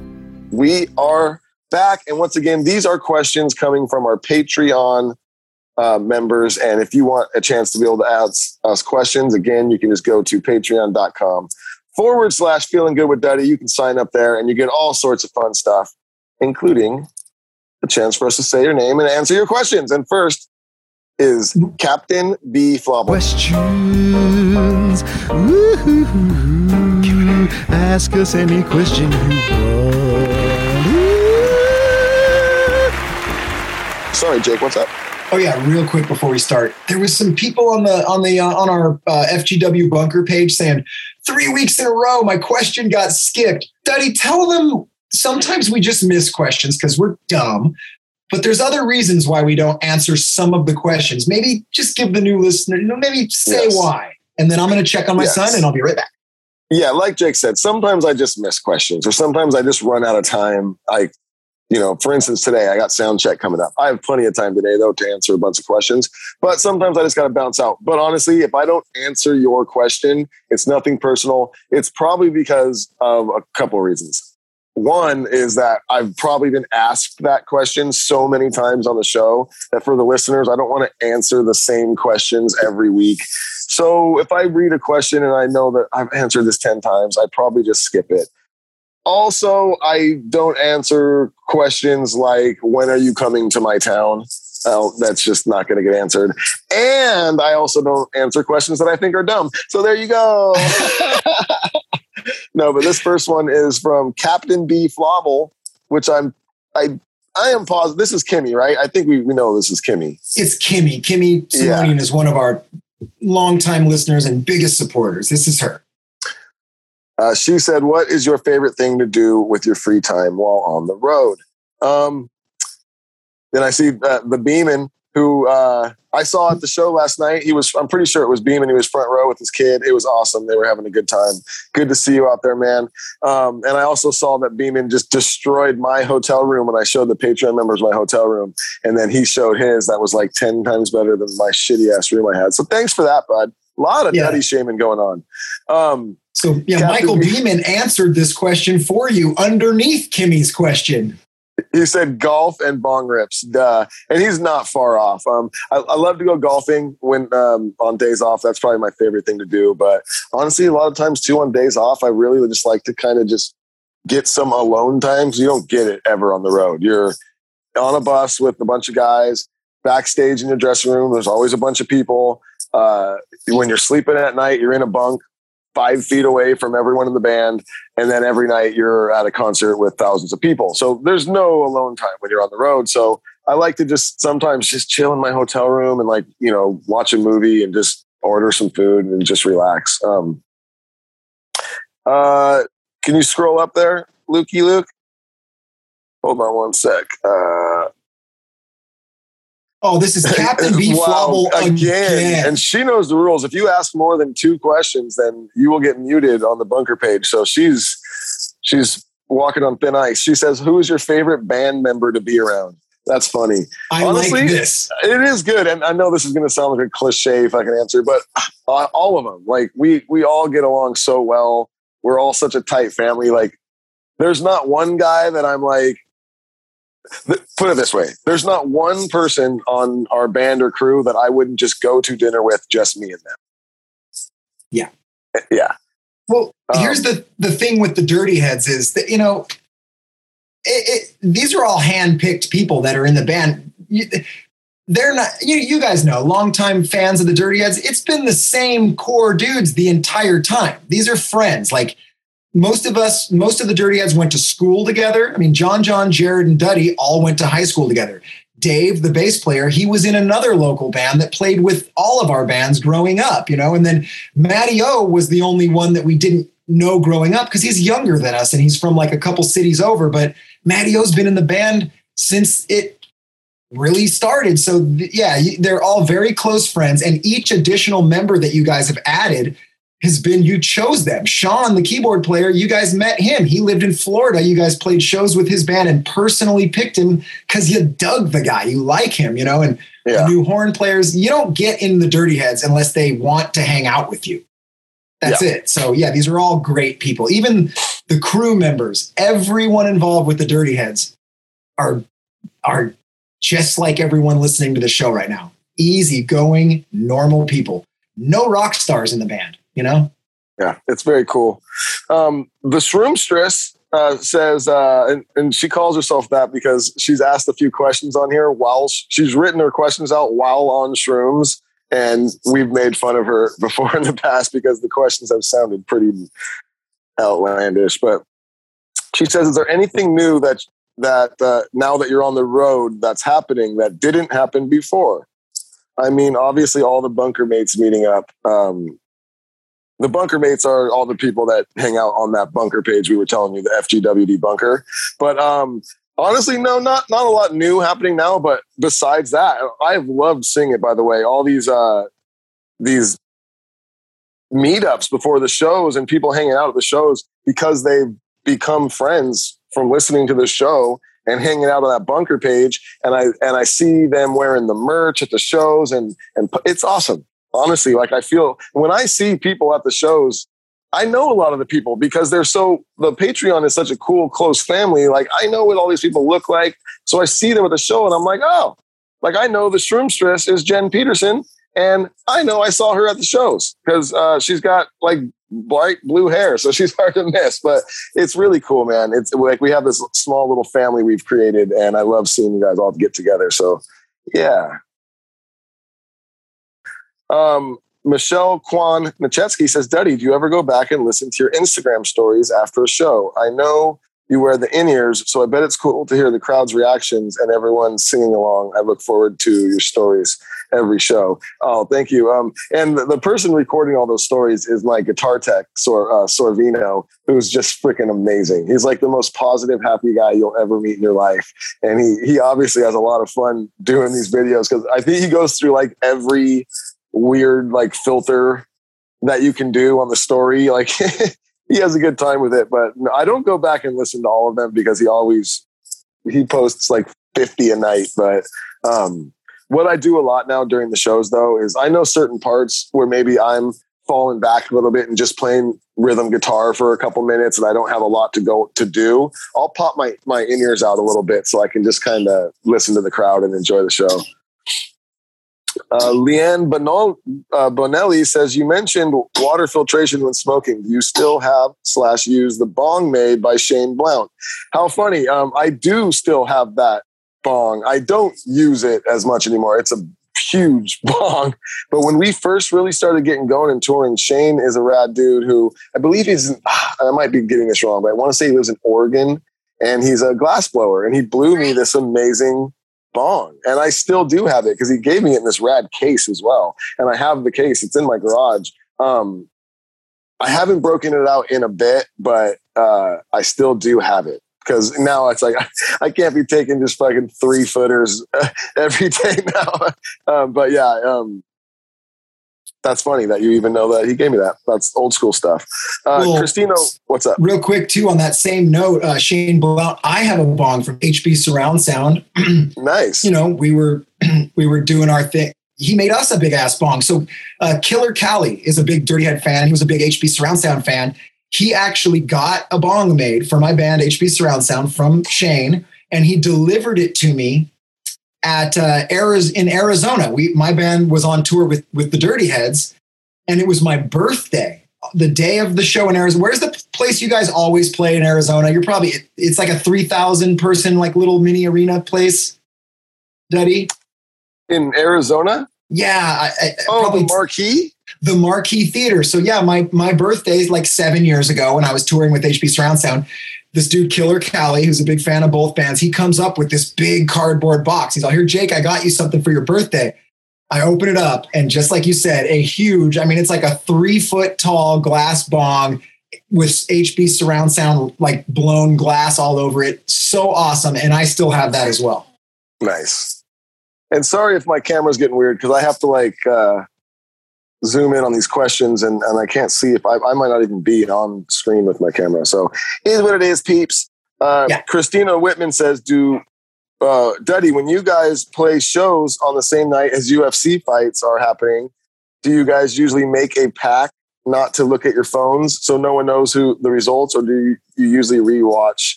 We are back. And once again, these are questions coming from our Patreon uh, members. And if you want a chance to be able to ask us questions, again, you can just go to patreon.com forward slash feeling good with Duddy. You can sign up there and you get all sorts of fun stuff, including a chance for us to say your name and answer your questions. And first is Captain B. Flobble. Questions. Ask us any question you want. Sorry, Jake, what's up? Oh yeah, real quick before we start, there was some people on the on the uh, on our uh, FGW bunker page saying three weeks in a row my question got skipped. Duddy, tell them sometimes we just miss questions because we're dumb, but there's other reasons why we don't answer some of the questions. Maybe just give the new listener, you know, maybe say yes. why, and then I'm going to check on my yes. son and I'll be right back. Yeah, like Jake said, sometimes I just miss questions, or sometimes I just run out of time. I you know, for instance, today I got sound check coming up. I have plenty of time today though to answer a bunch of questions, but sometimes I just got to bounce out. But honestly, if I don't answer your question, it's nothing personal. It's probably because of a couple of reasons. One is that I've probably been asked that question so many times on the show that for the listeners, I don't want to answer the same questions every week. So if I read a question and I know that I've answered this 10 times, I probably just skip it. Also, I don't answer questions like, when are you coming to my town? Oh, that's just not going to get answered. And I also don't answer questions that I think are dumb. So there you go. *laughs* no, but this first one is from Captain B Flobble, which I'm I I am positive. This is Kimmy, right? I think we, we know this is Kimmy. It's Kimmy. Kimmy Simonian is one of our longtime listeners and biggest supporters. This is her. Uh, she said, "What is your favorite thing to do with your free time while on the road?" Um, then I see uh, the Beeman who uh, I saw at the show last night. He was, I'm pretty sure it was Beeman. He was front row with his kid. It was awesome. They were having a good time. Good to see you out there, man. Um, and I also saw that Beeman just destroyed my hotel room when I showed the Patreon members my hotel room. And then he showed his that was like 10 times better than my shitty ass room I had. So thanks for that, bud. A lot of yeah. nutty shaming going on. Um, so yeah, Captain Michael Beeman answered this question for you underneath Kimmy's question he said golf and bong rips, duh. and he's not far off. Um, I, I love to go golfing when um, on days off. That's probably my favorite thing to do. But honestly, a lot of times too on days off, I really would just like to kind of just get some alone time. times. You don't get it ever on the road. You're on a bus with a bunch of guys backstage in your dressing room. There's always a bunch of people. Uh, when you're sleeping at night, you're in a bunk five feet away from everyone in the band. And then every night you're at a concert with thousands of people. So there's no alone time when you're on the road. So I like to just sometimes just chill in my hotel room and like, you know, watch a movie and just order some food and just relax. Um, uh, can you scroll up there, Lukey Luke? Hold on one sec. Uh, Oh, this is Captain *laughs* B wow, again. again. And she knows the rules. If you ask more than two questions, then you will get muted on the bunker page. So she's she's walking on thin ice. She says, Who is your favorite band member to be around? That's funny. I Honestly, like this. It is good. And I know this is going to sound like a cliche if I can answer, but uh, all of them, like we, we all get along so well. We're all such a tight family. Like there's not one guy that I'm like, put it this way there's not one person on our band or crew that i wouldn't just go to dinner with just me and them. Yeah. Yeah. Well um, here's the the thing with the dirty heads is that you know it, it, these are all hand-picked people that are in the band. They're not you, you guys know longtime fans of the dirty heads it's been the same core dudes the entire time. These are friends like most of us, most of the Dirty Heads went to school together. I mean, John, John, Jared, and Duddy all went to high school together. Dave, the bass player, he was in another local band that played with all of our bands growing up, you know. And then Matty O was the only one that we didn't know growing up because he's younger than us and he's from like a couple cities over. But Matty O's been in the band since it really started. So, yeah, they're all very close friends. And each additional member that you guys have added has been you chose them. Sean, the keyboard player, you guys met him. He lived in Florida. You guys played shows with his band and personally picked him because you dug the guy. You like him, you know, and yeah. new horn players, you don't get in the dirty heads unless they want to hang out with you. That's yeah. it. So yeah, these are all great people. Even the crew members, everyone involved with the dirty heads are are just like everyone listening to the show right now. Easy going, normal people. No rock stars in the band you know? Yeah, it's very cool. Um, the Shroomstress uh, says, uh, and, and, she calls herself that because she's asked a few questions on here while she's written her questions out while on shrooms. And we've made fun of her *laughs* before in the past because the questions have sounded pretty outlandish. But she says, "Is there anything new that that uh, now that you're on the road that's happening that didn't happen before?" I mean, obviously, all the bunker mates meeting up. Um, the bunker mates are all the people that hang out on that bunker page we were telling you the fgwd bunker. But um honestly no not not a lot new happening now but besides that i've loved seeing it by the way. All these uh these meetups before the shows and people hanging out at the shows because they've become friends from listening to the show and hanging out on that bunker page. And i and i see them wearing the merch at the shows and and it's awesome honestly like i feel when i see people at the shows i know a lot of the people because they're so the patreon is such a cool close family. Like i know what all these people look like. So i see them at the show and i'm like oh like i know the shroomstress is jen peterson and i know i saw her at the shows because uh, she's got like bright blue hair so *laughs* she's hard to miss but it's really cool man. It's like we have this small little family we've created and i love seeing you guys all get together. So Yeah. Um, Michelle Kwan Nachetsky says, Duddy, do you ever go back and listen to your Instagram stories after a show? I know you wear the in ears, so I bet it's cool to hear the crowd's reactions and everyone singing along. I look forward to your stories every show. Oh, thank you. Um, and the, the person recording all those stories is my guitar tech, Sor, uh, Sorvino, who's just freaking amazing. He's like the most positive, happy guy you'll ever meet in your life. And he, he obviously has a lot of fun doing these videos because I think he goes through like every weird like filter that you can do on the story. Like *laughs* he has a good time with it, but I don't go back and listen to all of them because he always he posts like 50 a night. But um, what I do a lot now during the shows though is I know certain parts where maybe I'm falling back a little bit and just playing rhythm guitar for a couple minutes and I don't have a lot to go to do. I'll pop my my in ears out a little bit so I can just kind of listen to the crowd and enjoy the show. Uh, Leanne Bonol, uh, Bonelli says, You mentioned water filtration when smoking. Do you still have slash use the bong made by Shane Blount? How funny. Um, I do still have that bong. I don't use it as much anymore. It's a huge *laughs* bong. But when we first really started getting going and touring, Shane is a rad dude who I believe he's, *sighs* I might be getting this wrong, but I want to say he lives in Oregon and he's a glass blower and he blew me this amazing bong. And i still do have it because he gave me it in this rad case as well. And i have the case. It's in my garage. Um i haven't broken it out in a bit but uh i still do have it. Because now it's like *laughs* I can't be taking just fucking three footers *laughs* every day *laughs* now. Um, but yeah, um, that's funny that you even know that he gave me that. That's old school stuff. Uh, Well- Christina, what's up? Real quick, too, on that same note, uh, Shane Blount, I have a bong from HB Surround Sound. *clears throat* Nice. you know, we were *clears throat* we were doing our thing. He made us a big ass bong. So uh, Killer Cali is a big Dirty Head fan. He was a big HB Surround Sound fan. He actually got a bong made for my band HB Surround Sound from Shane, and he delivered it to me at uh, Ariz- in Arizona. We my band was on tour with with the Dirty Heads, and it was my birthday, the day of the show in Arizona. Where's the place you guys always play in Arizona? You're probably it's like a three thousand person like little mini arena place. Duddy, In Arizona? yeah, I, I, Oh, probably the marquee? the Marquee Theater. So yeah, my my birthday is like seven years ago when I was touring with HB Surround Sound. This dude, Killer Cali, who's a big fan of both bands, he comes up with this big cardboard box. He's all, "Here, Jake, I got you something for your birthday." I open it up, and just like you said, a huge. I mean, it's like a three foot tall glass bong with HB Surround Sound like blown glass all over it. So awesome, and I still have that as well. Nice. And sorry if my camera's getting weird because I have to like uh, zoom in on these questions and, and I can't see if I, I might not even be on screen with my camera. So is what it is, peeps. Uh, Yeah. Christina Whitman says, "Do uh, Duddy when you guys play shows on the same night as UFC fights are happening? Do you guys usually make a pact not to look at your phones so no one knows who the results, or do you, you usually rewatch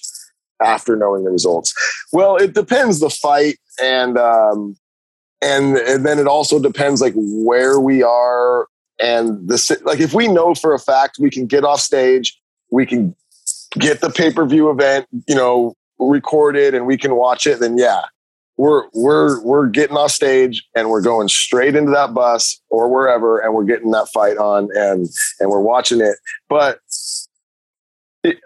after knowing the results?" Well, it depends the fight and um and, and then it also depends like where we are and the like if we know for a fact we can get off stage, we can get the pay-per-view event, you know, recorded and we can watch it, then yeah. We're we're we're getting off stage and we're going straight into that bus or wherever and we're getting that fight on and and we're watching it. But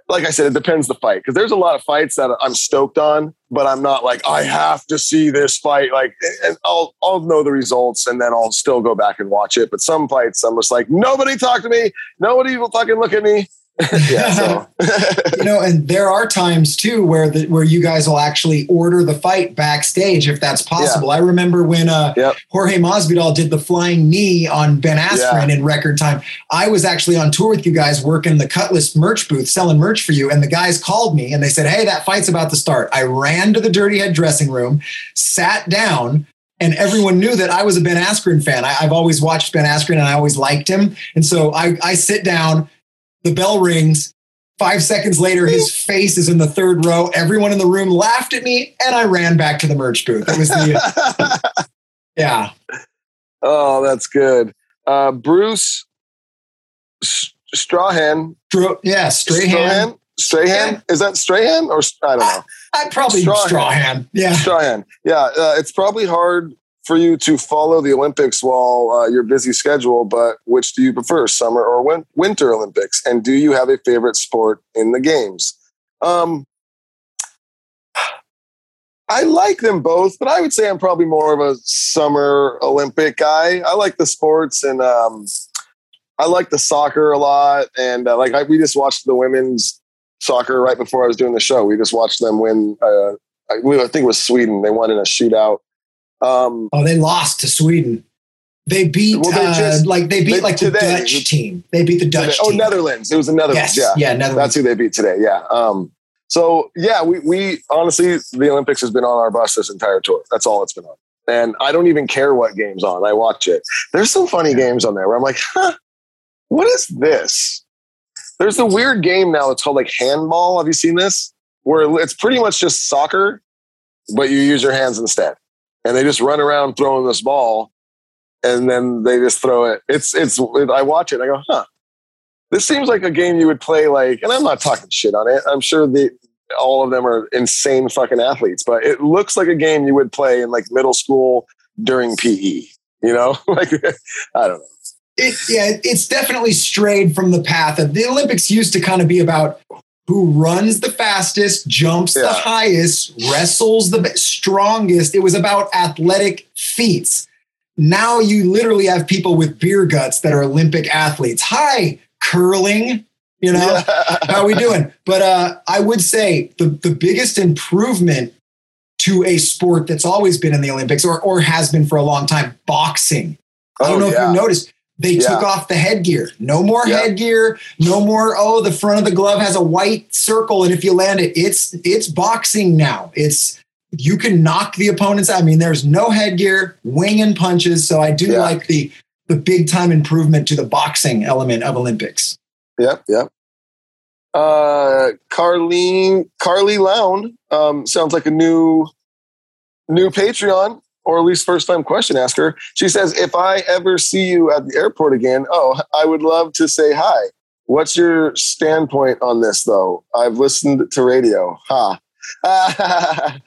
like I said, it depends the fight because there's a lot of fights that I'm stoked on, but I'm not like I have to see this fight. Like, and I'll I'll know the results and then I'll still go back and watch it. But some fights, I'm just like nobody talk to me, nobody will fucking look at me. *laughs* yeah, *laughs* you know, and there are times too where the where you guys will actually order the fight backstage if that's possible. I remember when uh, Yep. Jorge Masvidal did the flying knee on Ben Askren in record time. I was actually on tour with you guys working the Cutlass merch booth, selling merch for you, and the guys called me and they said, "Hey, that fight's about to start." I ran to the Dirty Head dressing room, sat down. And everyone knew that I was a Ben Askren fan. I, I've always watched Ben Askren and I always liked him. And so I, I sit down, the bell rings. Five seconds later, his *laughs* face is in the third row. Everyone in the room laughed at me, and I ran back to the merch booth. It was the *laughs* yeah. oh, that's good. Uh, Bruce S- Strahan Dro- yeah, straight hand. Strahan? Is that Strahan or I don't know? I'd probably Strahan. Strahan. Yeah. Strahan. Yeah, uh, it's probably hard for you to follow the Olympics while uh, your busy schedule. But which do you prefer, summer or win- winter Olympics? And do you have a favorite sport in the games? Um, *sighs* I like them both, but I would say I'm probably more of a summer Olympic guy. I like the sports and um, I like the soccer a lot. And uh, like I, we just watched the women's soccer right before I was doing the show. We just watched them win. Uh, I, think it was Sweden. They won in a shootout. Um, Oh, they lost to Sweden. They beat Well, they uh, like they beat they- like the today- Dutch team. They beat the Dutch team. oh, team. Netherlands. It was the Netherlands. Yes, Yeah. yeah, Netherlands. That's who they beat today. Yeah. Um, so yeah, we, we honestly, the Olympics has been on our bus this entire tour. That's all it's been on. And I don't even care what game's on. I watch it. There's some funny games on there where I'm like, huh, what is this? There's a weird game now. It's called like handball. Have you seen this? Where it's pretty much just soccer, but you use your hands instead. And they just run around throwing this ball and then they just throw it. It's, it's, I watch it I go, huh, this seems like a game you would play like, and I'm not talking shit on it. I'm sure the all of them are insane fucking athletes, but it looks like a game you would play in like middle school during PE. You know, *laughs* like I don't know. it, yeah, it's definitely strayed from the path of the Olympics used to kind of be about who runs the fastest, jumps the highest, wrestles the strongest. It was about athletic feats. Now you literally have people with beer guts that are Olympic athletes. Hi, curling. You know, how are we doing? But uh, I would say the, the biggest improvement to a sport that's always been in the Olympics or, or has been for a long time, boxing. I don't Oh, know if you noticed. They Yeah. took off the headgear. No more Yeah. headgear. No more. Oh, the front of the glove has a white circle, and if you land it, it's it's boxing now. It's you can knock the opponents. out. I mean, there's no headgear, winging punches. So I do Yeah. like the the big time improvement to the boxing element of Olympics. Yep, yep. Uh, Carlene, Carly Lown um, sounds like a new, new Patreon or at least first time question asker. She says, "If I ever see you at the airport again, oh, I would love to say hi. What's your standpoint on this, though? I've listened to radio. Ha. *laughs*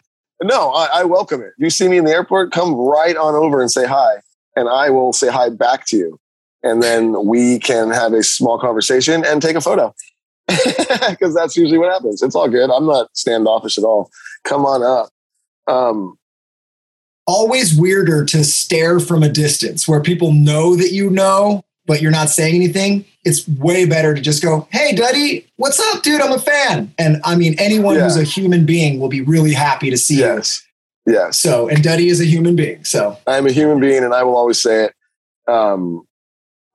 no, I, I welcome it. You see me in the airport, come right on over and say hi, and I will say hi back to you." and then we can have a small conversation and take a photo *laughs* because that's usually what happens. It's all good. I'm not standoffish at all. Come on up. Um, always weirder to stare from a distance where people know that you know, but you're not saying anything. It's way better to just go, Hey, Duddy, what's up, dude? I'm a fan. And I mean, anyone Yeah. who's a human being will be really happy to see you. yes, yes. So, and Duddy is a human being. So, I'm a human being, and I will always say it. Um,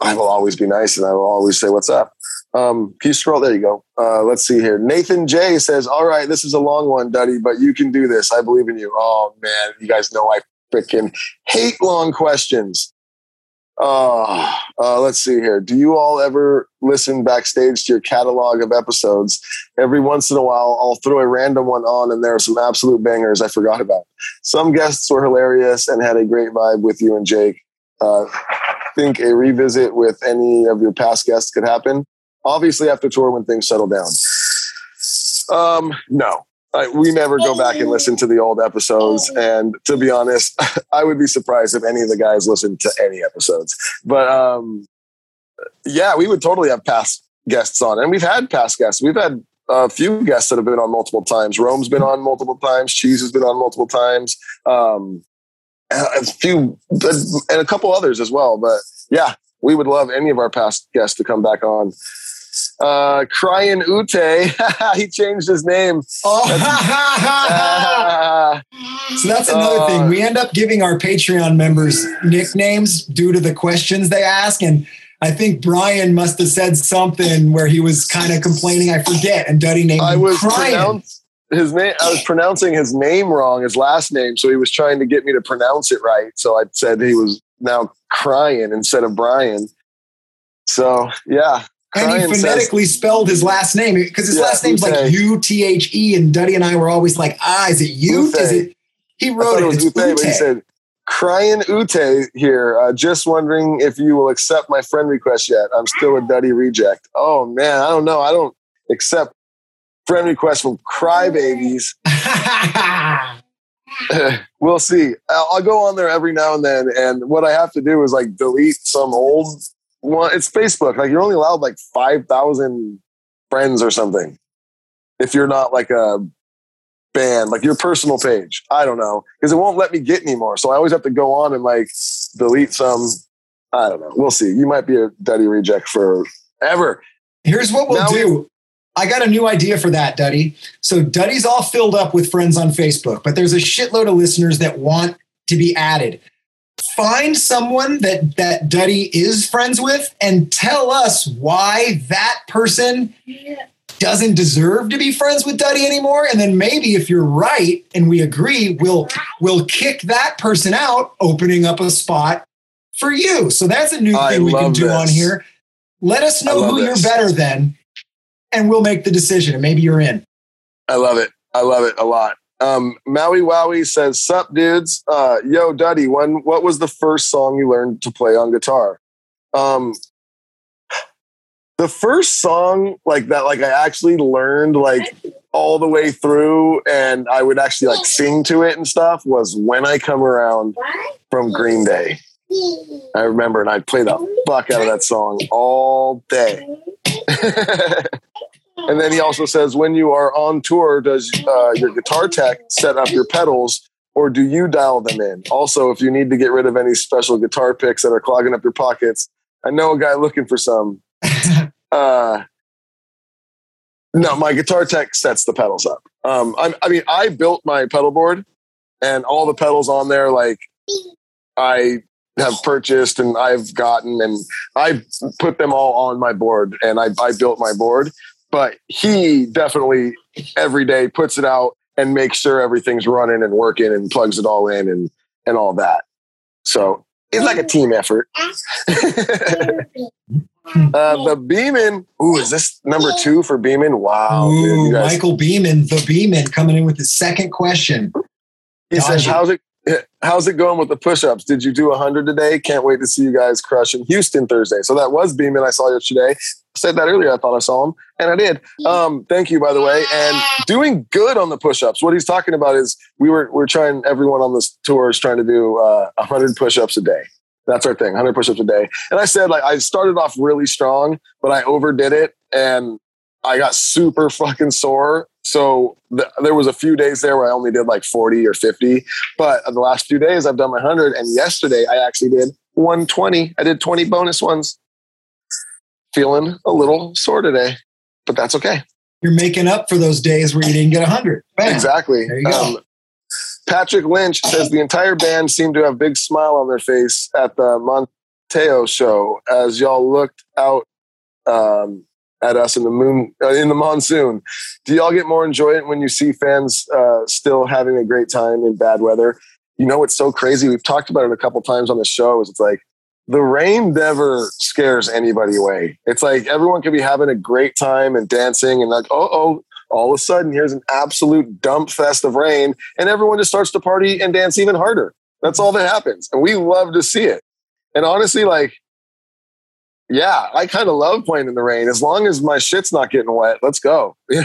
I will always be nice, and I will always say what's up. Um, can you scroll? There you go. Uh, let's see here. Nathan J says, "All right, this is a long one, Duddy, but you can do this. I believe in you." Oh man, you guys know I freaking hate long questions. Uh, uh, let's see here. Do you all ever listen backstage to your catalog of episodes? Every once in a while, I'll throw a random one on, and there are some absolute bangers I forgot about. Some guests were hilarious and had a great vibe with you and Jake. Uh, think a revisit with any of your past guests could happen? Obviously, after tour when things settle down. Um, no, I, we never go back and listen to the old episodes. And to be honest, *laughs* I would be surprised if any of the guys listened to any episodes. But um, yeah, we would totally have past guests on, and we've had past guests. We've had a few guests that have been on multiple times. Rome's been on multiple times. Cheese has been on multiple times. Um, a few and a couple others as well. But yeah, we would love any of our past guests to come back on. Uh, Cryan Ute, *laughs* he changed his name. oh, *laughs* so that's another Uh, thing. We end up giving our Patreon members nicknames due to the questions they ask. And I think Brian must have said something where he was kind of complaining. I forget. And Duddy named I him was crying. his name. I was pronouncing his name wrong, his last name. So he was trying to get me to pronounce it right. So I said he was now crying instead of Brian. So yeah, And he Cryan says- phonetically spelled his last name because his Yeah, last name's like U T H E, and Duddy and I were always like, ah, is it? Ute. Is it? He wrote it. it was Ute, he said, "Crying Ute here. Uh, just wondering if you will accept my friend request yet. I'm still a Duddy reject. Oh man, I don't know. I don't accept friend requests from Crybabies. *laughs* *laughs* we'll see. I'll, I'll go on there every now and then, and what I have to do is like delete some old one. It's Facebook. Like you're only allowed like five thousand friends or something if you're not like a band, like your personal page. I don't know because it won't let me get anymore. So I always have to go on and like delete some. I don't know. We'll see. You might be a Duddy reject forever. Here's what we'll Now we- do. I got a new idea for that, Duddy. So Duddy's all filled up with friends on Facebook, but there's a shitload of listeners that want to be added. Find someone that that Duddy is friends with and tell us why that person doesn't deserve to be friends with Duddy anymore. And then maybe if you're right and we agree, we'll we'll kick that person out, opening up a spot for you. So that's a new I thing we can do this. on here. Let us know who this. you're better than, and we'll make the decision. And maybe you're in. I love it. I love it a lot. Um, Maui Wowie says, "Sup, dudes? Uh, yo, Duddy, when what was the first song you learned to play on guitar?" Um, the first song like that, like I actually learned like all the way through, and I would actually like sing to it and stuff was "When I Come Around" from Green Day. I remember, and I'd play the fuck out of that song all day. *laughs* and then he also says, when you are on tour, does uh, your guitar tech set up your pedals or do you dial them in? Also, if you need to get rid of any special guitar picks that are clogging up your pockets, I know a guy looking for some. *laughs* Uh, no, my guitar tech sets the pedals up. Um, I, I mean, I built my pedal board and all the pedals on there, like I have purchased and I've gotten, and I put them all on my board and I, I built my board. But he definitely every day puts it out and makes sure everything's running and working and plugs it all in and, and all that. So it's like a team effort. *laughs* uh, the Beeman. Ooh, is this number two for Beeman? Wow. dude, Ooh, you guys- Michael Beeman, the Beeman, coming in with the second question. He says, "How's it? How's it going with the push-ups? Did you do hundred today? Can't wait to see you guys crush in Houston Thursday." So that was Beeman I saw yesterday. I said that earlier. I thought I saw him, and I did. Um, thank you, by the way, and doing good on the push-ups. What he's talking about is we were we're trying. Everyone on this tour is trying to do uh, hundred push-ups a day. That's our thing, hundred push-ups a day. And I said like I started off really strong, but I overdid it, and I got super *laughs* fucking sore. So th- there was a few days there where I only did like 40 or 50. But the last few days I've done my 100. And yesterday I actually did 120. I did 20 bonus ones. Feeling a little sore today, but that's okay. You're making up for those days where you didn't get 100. Bam. Exactly. There you go. Um, Patrick Lynch says the entire band seemed to have a big smile on their face at the Monteo show as y'all looked out um, at us in the moon uh, in the monsoon. Do y'all get more enjoyment when you see fans uh, still having a great time in bad weather? You know it's so crazy? We've talked about it a couple times on the show. Is it's like the rain never scares anybody away. It's like everyone could be having a great time and dancing and like, oh, oh, all of a sudden here's an absolute dump fest of rain and everyone just starts to party and dance even harder. That's all that happens. And we love to see it. And honestly, like, yeah, I kind of love playing in the rain. As long as my shit's not getting wet, let's go. *laughs*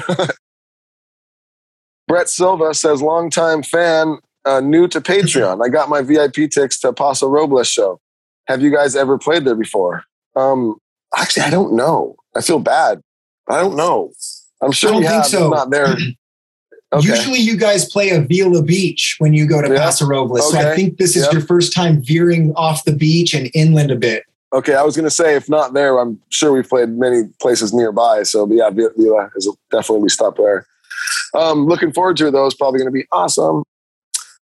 Brett Silva says, longtime fan, uh, new to Patreon. I got my VIP tickets to Paso Robles show. Have you guys ever played there before? Um, actually, I don't know. I feel bad. I don't know. I'm sure I don't think have, so. but not there. *clears throat* Okay. Usually you guys play a Avila Beach when you go to Yeah. Paso Robles. So I think this is Yep. your first time veering off the beach and inland a bit. Okay, I was going to say if not there, I'm sure we've played many places nearby. So, yeah, Vila is definitely we stop there. Um, looking forward to it though. It's probably going to be awesome.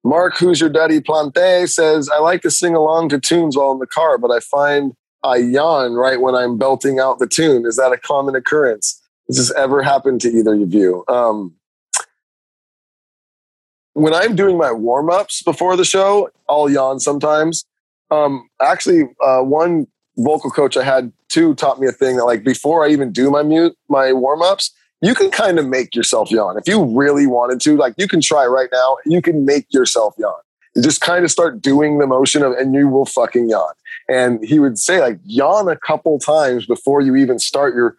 Mark, who's your daddy Plante, says I like to sing along to tunes while in the car, but I find I yawn right when I'm belting out the tune. Is that a common occurrence? Has this ever happened to either of you? Um, when I'm doing my warm ups before the show, I'll yawn sometimes. Um, actually, uh, one vocal coach I had too taught me a thing that like before I even do my mute my warm ups, you can kind of make yourself yawn if you really wanted to. Like you can try right now. You can make yourself yawn. You just kind of start doing the motion of, and you will fucking yawn. And he would say like yawn a couple times before you even start your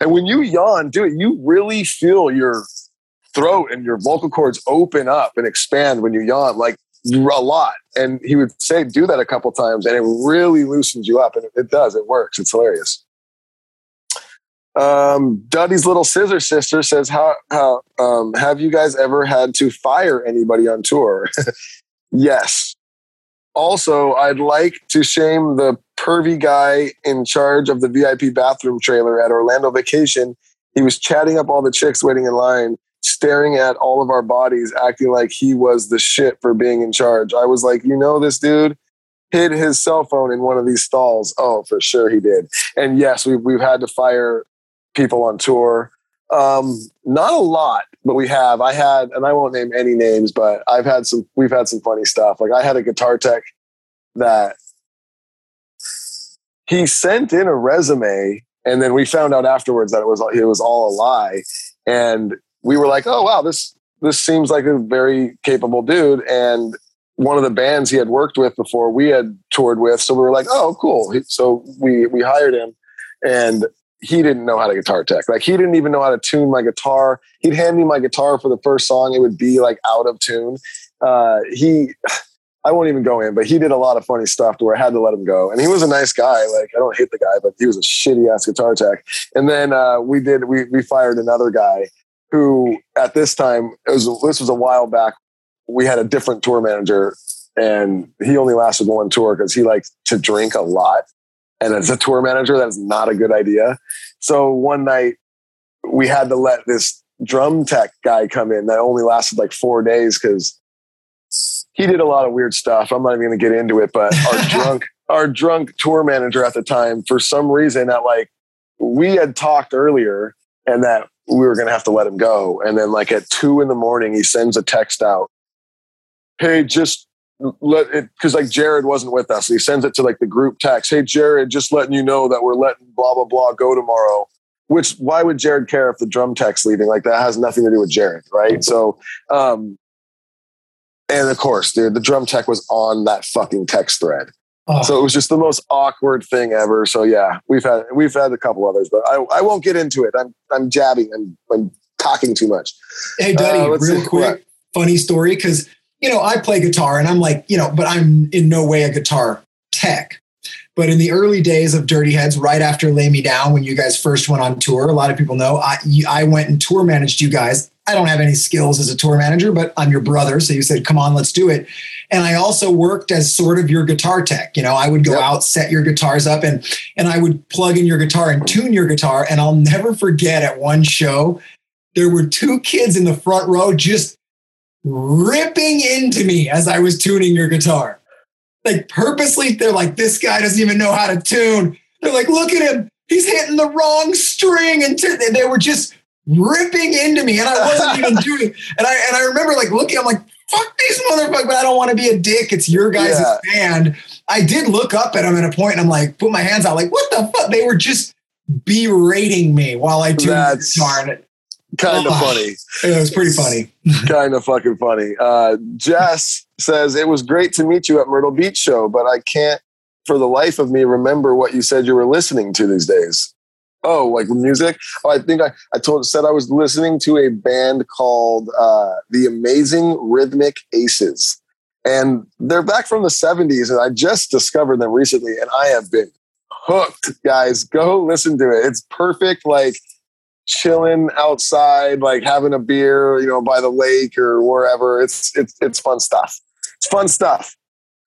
And when you yawn, do it. you really feel your throat and your vocal cords open up and expand when you yawn, like a lot. And he would say, do that a couple times, and it really loosens you up. And it, it does, it works. It's hilarious. Um, Duddy's little scissor sister says, "How how um, have you guys ever had to fire anybody on tour?" *laughs* yes. Also, I'd like to shame the pervy guy in charge of the VIP bathroom trailer at Orlando Vacation. He was chatting up all the chicks waiting in line, staring at all of our bodies, acting like he was the shit for being in charge. I was like, you know, this dude hid his cell phone in one of these stalls. Oh, for sure he did. And yes, we've we've had to fire people on tour. Um, not a lot, but we have. I had, and I won't name any names, but I've had some. We've had some funny stuff. Like I had a guitar tech that he sent in a resume, and then we found out afterwards that it was it was all a lie, and we were like, oh wow, this this seems like a very capable dude, and one of the bands he had worked with before we had toured with, so we were like, oh cool. So we we hired him, and he didn't know how to guitar tech. Like he didn't even know how to tune my guitar. He'd hand me my guitar for the first song. It would be like out of tune. Uh, he, *sighs* I won't even go in, but he did a lot of funny stuff to where I had to let him go. And he was a nice guy. Like I don't hate the guy, but he was a shitty ass guitar tech. And then uh, we did we we fired another guy who at this time it was this was a while back. We had a different tour manager, and he only lasted one tour because he liked to drink a lot and as a tour manager, that's not a good idea. So one night we had to let this drum tech guy come in that only lasted like four days because he did a lot of weird stuff. I'm not even going to get into it, but our *laughs* drunk, our drunk tour manager at the time, for some reason, that like we had talked earlier and that we were going to have to let him go. And then like at two in the morning, he sends a text out. Hey, just let it because like Jared wasn't with us. He sends it to like the group text. Hey Jared, just letting you know that we're letting blah blah blah go tomorrow. Which why would Jared care if the drum tech's leaving? Like that has nothing to do with Jared, right? So um and of course, dude, the drum tech was on that fucking text thread. Oh. So it was just the most awkward thing ever. So yeah, we've had we've had a couple others, but I, I won't get into it. I'm I'm jabbing. I'm I'm talking too much. Hey, Duddy, uh, real see. quick, funny story because you know, I play guitar and I'm like, you know, but I'm in no way a guitar tech. But in the early days of Dirty Heads, right after Lay Me Down, when you guys first went on tour, a lot of people know I, I went and tour managed you guys. I don't have any skills as a tour manager, but I'm your brother. So you said, come on, let's do it. And I also worked as sort of your guitar tech. You know, I would go yep. out, set your guitars up, and and I would plug in your guitar and tune your guitar. And I'll never forget at one show, there were two kids in the front row just ripping into me as I was tuning your guitar. Like purposely, they're like, this guy doesn't even know how to tune. They're like, look at him. He's hitting the wrong string. And t- they were just ripping into me. And I wasn't even *laughs* doing and I and I remember like looking, I'm like, fuck these motherfuckers, but I don't want to be a dick. It's your guys' yeah. band. I did look up at them at a point and I'm like, put my hands out, like, what the fuck? They were just berating me while I tuned the guitar. And kind of oh, funny. It was pretty funny. *laughs* kind of fucking funny. Uh, Jess says it was great to meet you at Myrtle Beach show, but I can't for the life of me remember what you said you were listening to these days. Oh, like music? Oh, I think I, I told said I was listening to a band called uh, the Amazing Rhythmic Aces. And they're back from the 70s, and I just discovered them recently, and I have been hooked, guys. Go listen to it. It's perfect, like chilling outside, like having a beer, you know, by the lake or wherever. It's it's it's fun stuff. It's fun stuff.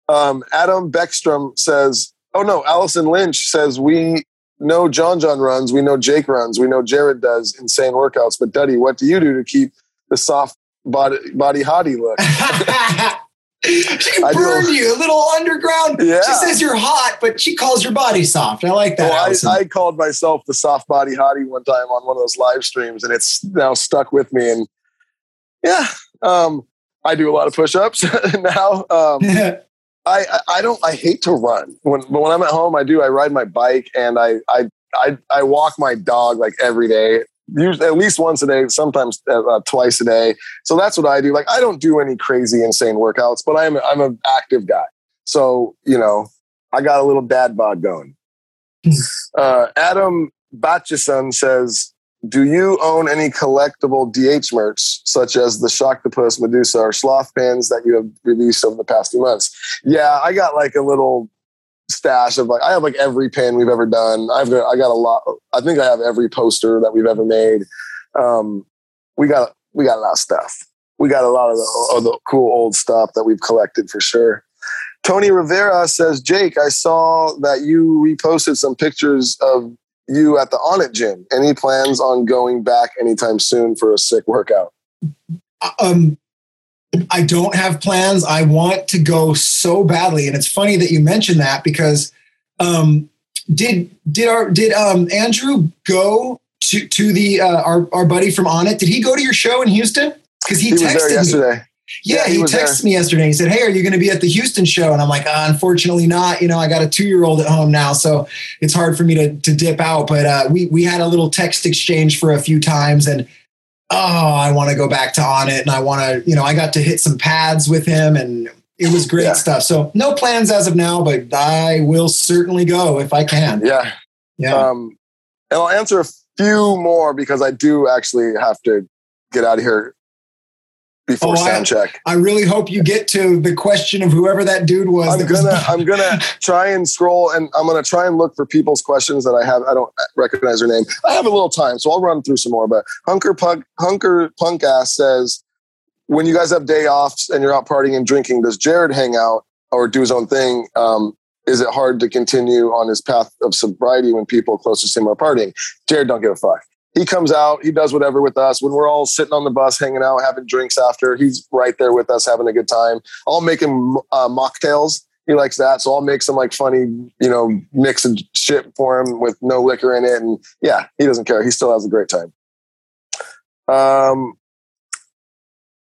Um, Adam Beckstrom says, "Oh no, Allison Lynch says we know John John runs, we know Jake runs, we know Jared does insane workouts. But Duddy, what do you do to keep the soft body body hottie look?" *laughs* *laughs* she burned you a little underground. Yeah. She says you're hot, but she calls your body soft. I like that. Well, I, I, called myself the soft body hottie one time on one of those live streams, and it's now stuck with me. And yeah, um, I do a lot of push-ups *laughs* now. Um, I, I don't I hate to run when but when I'm at home I do I ride my bike and I I I, I walk my dog like every day usually at least once a day, sometimes uh, uh, twice a day. So that's what I do. Like I don't do any crazy, insane workouts, but I'm I'm an active guy. So you know, I got a little dad bod going. Hmm. Uh, Adam Batchison says, "Do you own any collectible DH merch, such as the Shocktopus, Medusa, or Sloth pins that you have released over the past few months?" Yeah, I got like a little stash of like I have like every pin we've ever done. I've got I got a lot. I think I have every poster that we've ever made. Um, we got we got a lot of stuff. We got a lot of the, of the cool old stuff that we've collected for sure. Tony Rivera says, Jake, I saw that you reposted some pictures of you at the Onnit gym. Any plans on going back anytime soon for a sick workout? Um, I don't have plans. I want to go so badly, and it's funny that you mentioned that because um, did did our did um, Andrew go to to the uh, our our buddy from Onnit? Did he go to your show in Houston? Because he, He was there texted me. Yeah, Yeah, he he, texted me yesterday. He said, "Hey, are you going to be at the Houston show?" And I'm like, uh, "Unfortunately, not. You know, I got a two year old at home now, so it's hard for me to to dip out." But uh, we we had a little text exchange for a few times, and oh, I want to go back to Onnit, and I want to, you know, I got to hit some pads with him, and it was great Yeah. stuff. So no plans as of now, but I will certainly go if I can. Yeah. Yeah. Um, and I'll answer a few more because I do actually have to get out of here before Oh, I- sound check. I really hope you get to the question of whoever that dude was. I'm gonna *laughs* I'm gonna try and scroll and I'm gonna try and look for people's questions that I have. I don't recognize their name. I have a little time, so I'll run through some more. But Hunker Punk Hunker Punk ass says, when you guys have day offs and you're out partying and drinking, does Jared hang out or do his own thing? Um, is it hard to continue on his path of sobriety when people closest to him are partying? Jared don't give a fuck. He comes out, he does whatever with us. When we're all sitting on the bus, hanging out, having drinks after, he's right there with us, having a good time. I'll make him uh, mocktails. He likes that, so I'll make some like funny, you know, mix of shit for him with no liquor in it, and yeah, he doesn't care. He still has a great time. Um,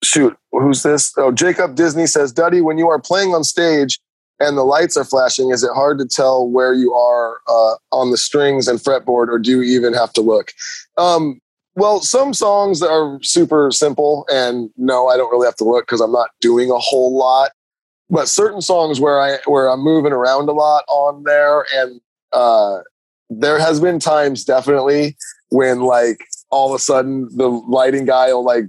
shoot, who's this? Oh, Jacob Disney says, Duddy, when you are playing on stage and the lights are flashing, is it hard to tell where you are uh, on the strings and fretboard, or do you even have to look? Um, well, some songs are super simple, and no, I don't really have to look because I'm not doing a whole lot. But certain songs where I where I'm moving around a lot on there, and uh, there has been times definitely when like all of a sudden the lighting guy will like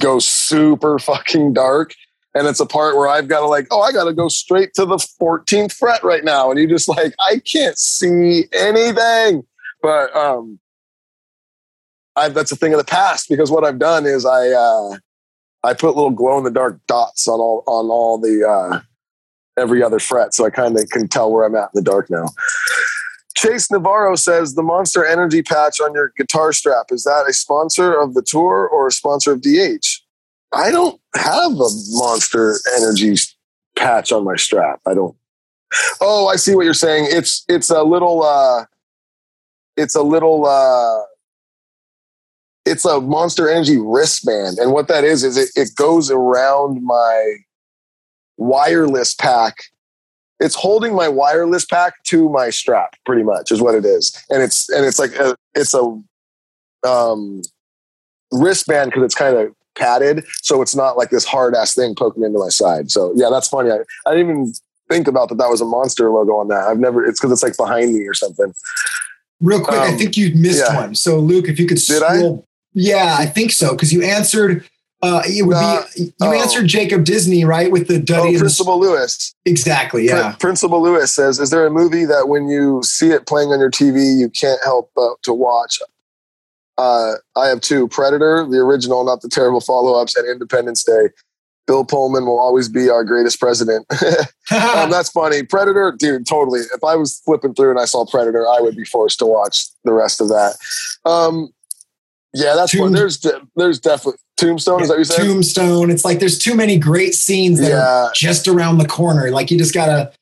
go super fucking dark. And it's a part where I've got to like, oh, I got to go straight to the 14th fret right now. And you just like, I can't see anything. But um, I, that's a thing of the past because what I've done is I uh, I put little glow in the dark dots on all on all the uh, every other fret, so I kind of can tell where I'm at in the dark now. Chase Navarro says the Monster Energy patch on your guitar strap is that a sponsor of the tour or a sponsor of DH? I don't have a Monster Energy patch on my strap. I don't. Oh, I see what you're saying. It's it's a little uh, it's a little uh, it's a Monster Energy wristband, and what that is is it, it goes around my wireless pack. It's holding my wireless pack to my strap, pretty much, is what it is, and it's and it's like a, it's a um, wristband because it's kind of padded, so it's not like this hard ass thing poking into my side. So yeah, that's funny. I, I didn't even think about that. That was a monster logo on that. I've never. It's because it's like behind me or something. Real quick, I Um, think you missed yeah. one. So, Luke, if you could Did I? Yeah, I think so because you answered. Uh, it would be you oh. answered Jacob Disney right with the Oh, Duddy. the- Principal Lewis. exactly. Yeah. Prin- Principal Lewis says, "Is there a movie that when you see it playing on your TV, you can't help but to watch?" Uh, I have two: Predator, the original, not the terrible follow-ups, and Independence Day. Bill Pullman will always be our greatest president. *laughs* um, *laughs* that's funny. Predator, dude, totally. If I was flipping through and I saw Predator, I would be forced to watch the rest of that. Um, yeah, that's one. There's de- there's definitely Tombstone. Is that what you said? Tombstone. It's like there's too many great scenes that Yeah. are just around the corner. Like you just gotta.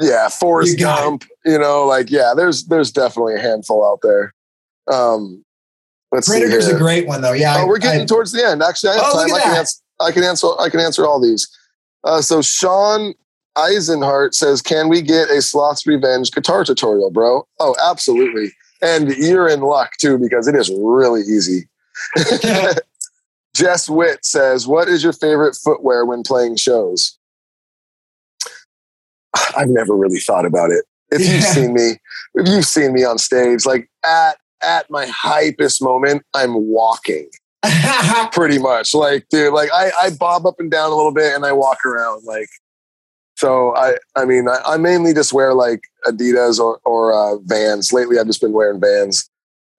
yeah, Forrest You got it. Gump. You know, like yeah, there's there's definitely a handful out there. Um, let's Predator's a great one though. Yeah. Oh, I- we're getting I- towards the end. Actually, I have Oh, time. I can answer. I can answer. I can answer all these. Uh, so Sean Eisenhart says, "Can we get a Sloth's Revenge guitar tutorial, bro?" Oh, absolutely. And you're in luck too because it is really easy. *laughs* Jess Witt says, "What is your favorite footwear when playing shows?" *sighs* I've never really thought about it. if you've seen me, if you've seen me on stage, like at at my hypest moment, I'm walking *laughs* pretty much. Like, dude, like I, I bob up and down a little bit and I walk around. Like, so I, I mean, I, I mainly just wear like Adidas or, or uh, Vans. Lately, I've just been wearing Vans.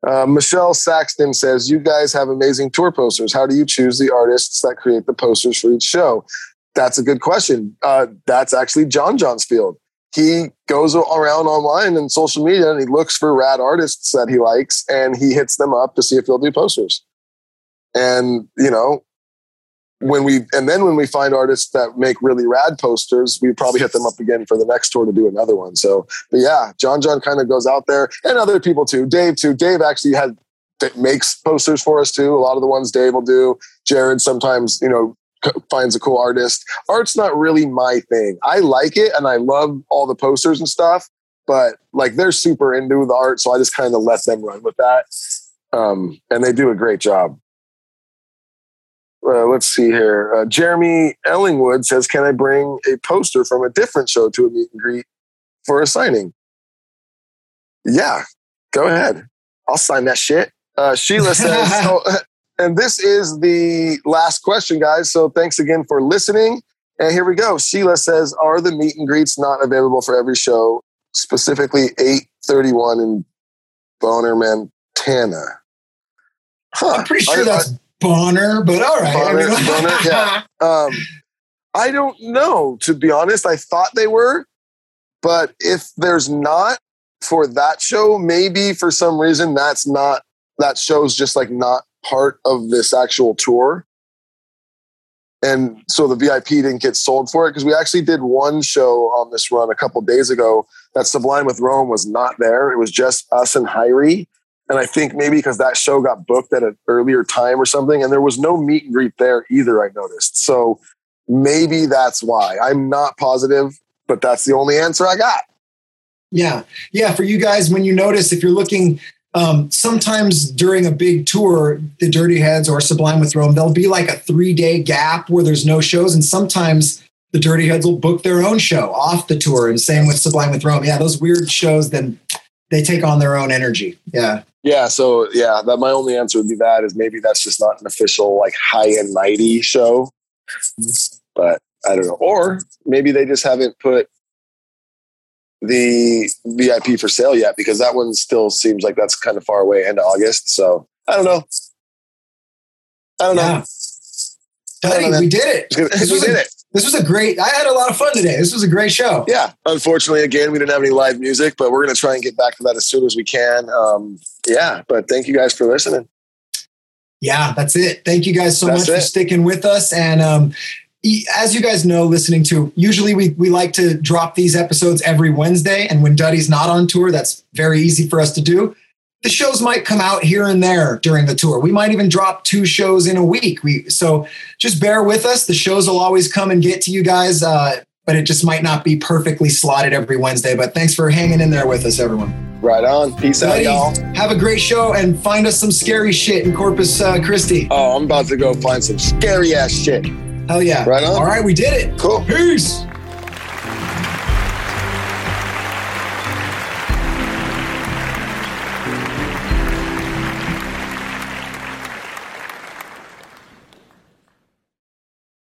Uh, Michelle Saxton says, You guys have amazing tour posters. How do you choose the artists that create the posters for each show? That's a good question. Uh, that's actually John John's field. He goes around online and social media and he looks for rad artists that he likes and he hits them up to see if they'll do posters. And, you know, when we, and then when we find artists that make really rad posters, we probably hit them up again for the next tour to do another one. So, but yeah, John John kind of goes out there and other people too. Dave too. Dave actually had, makes posters for us too. A lot of the ones Dave will do. Jared sometimes, you know, finds a cool artist. Art's not really my thing. I like it and I love all the posters and stuff, but like they're super into the art, so I just kind of let them run with that. Um, and they do a great job. Uh, let's see here. Uh, Jeremy Ellingwood says, "Can I bring a poster from a different show to a meet and greet for a signing?" Yeah, go ahead. I'll sign that shit. Uh, Sheila says, *laughs* oh, *laughs* and this is the last question, guys. So thanks again for listening. And here we go. Sheila says, "Are the meet and greets not available for every show? Specifically, eight thirty-one in Boner, Montana." Huh. I'm pretty sure I- that's Bonner, but all right. Bonner, *laughs* Bonner, yeah. Um, I don't know, to be honest. I thought they were, but if there's not for that show, maybe for some reason that's not that show's just like not part of this actual tour. And so the VIP didn't get sold for it because we actually did one show on this run a couple days ago that Sublime with Rome was not there. It was just us and Hirie. And I think maybe because that show got booked at an earlier time or something, and there was no meet and greet there either, I noticed. So maybe that's why. I'm not positive, but that's the only answer I got. Yeah. Yeah. For you guys, when you notice, if you're looking, um, sometimes during a big tour, the Dirty Heads or Sublime with Rome, there'll be like a three day gap where there's no shows. And sometimes the Dirty Heads will book their own show off the tour. And same with Sublime with Rome. Yeah. Those weird shows, then they take on their own energy. Yeah. Yeah, so yeah, that my only answer would be that is maybe that's just not an official like high and mighty show. But I don't know. Or maybe they just haven't put the VIP for sale yet because that one still seems like that's kind of far away into August. So I don't know. I don't know. Buddy, I don't know, we did it. This we was, did a, it. this was a great, I had a lot of fun today. This was a great show. Yeah. Unfortunately, again, we didn't have any live music, but we're going to try and get back to that as soon as we can. Um, yeah. But thank you guys for listening. Yeah, that's it. Thank you guys so That's much for sticking with us. And um, as you guys know, listening to, usually we, we like to drop these episodes every Wednesday. And when Duddy's not on tour, that's very easy for us to do. The shows might come out here and there during the tour. We might even drop two shows in a week. We so just bear with us. The shows will always come and get to you guys, uh, but it just might not be perfectly slotted every Wednesday. But thanks for hanging in there with us, everyone. Right on. Peace out, y'all. have a great show and find us some scary shit in Corpus uh, Christi. Oh, I'm about to go find some scary ass shit. Hell yeah. Right on. All right, we did it. Cool. Peace.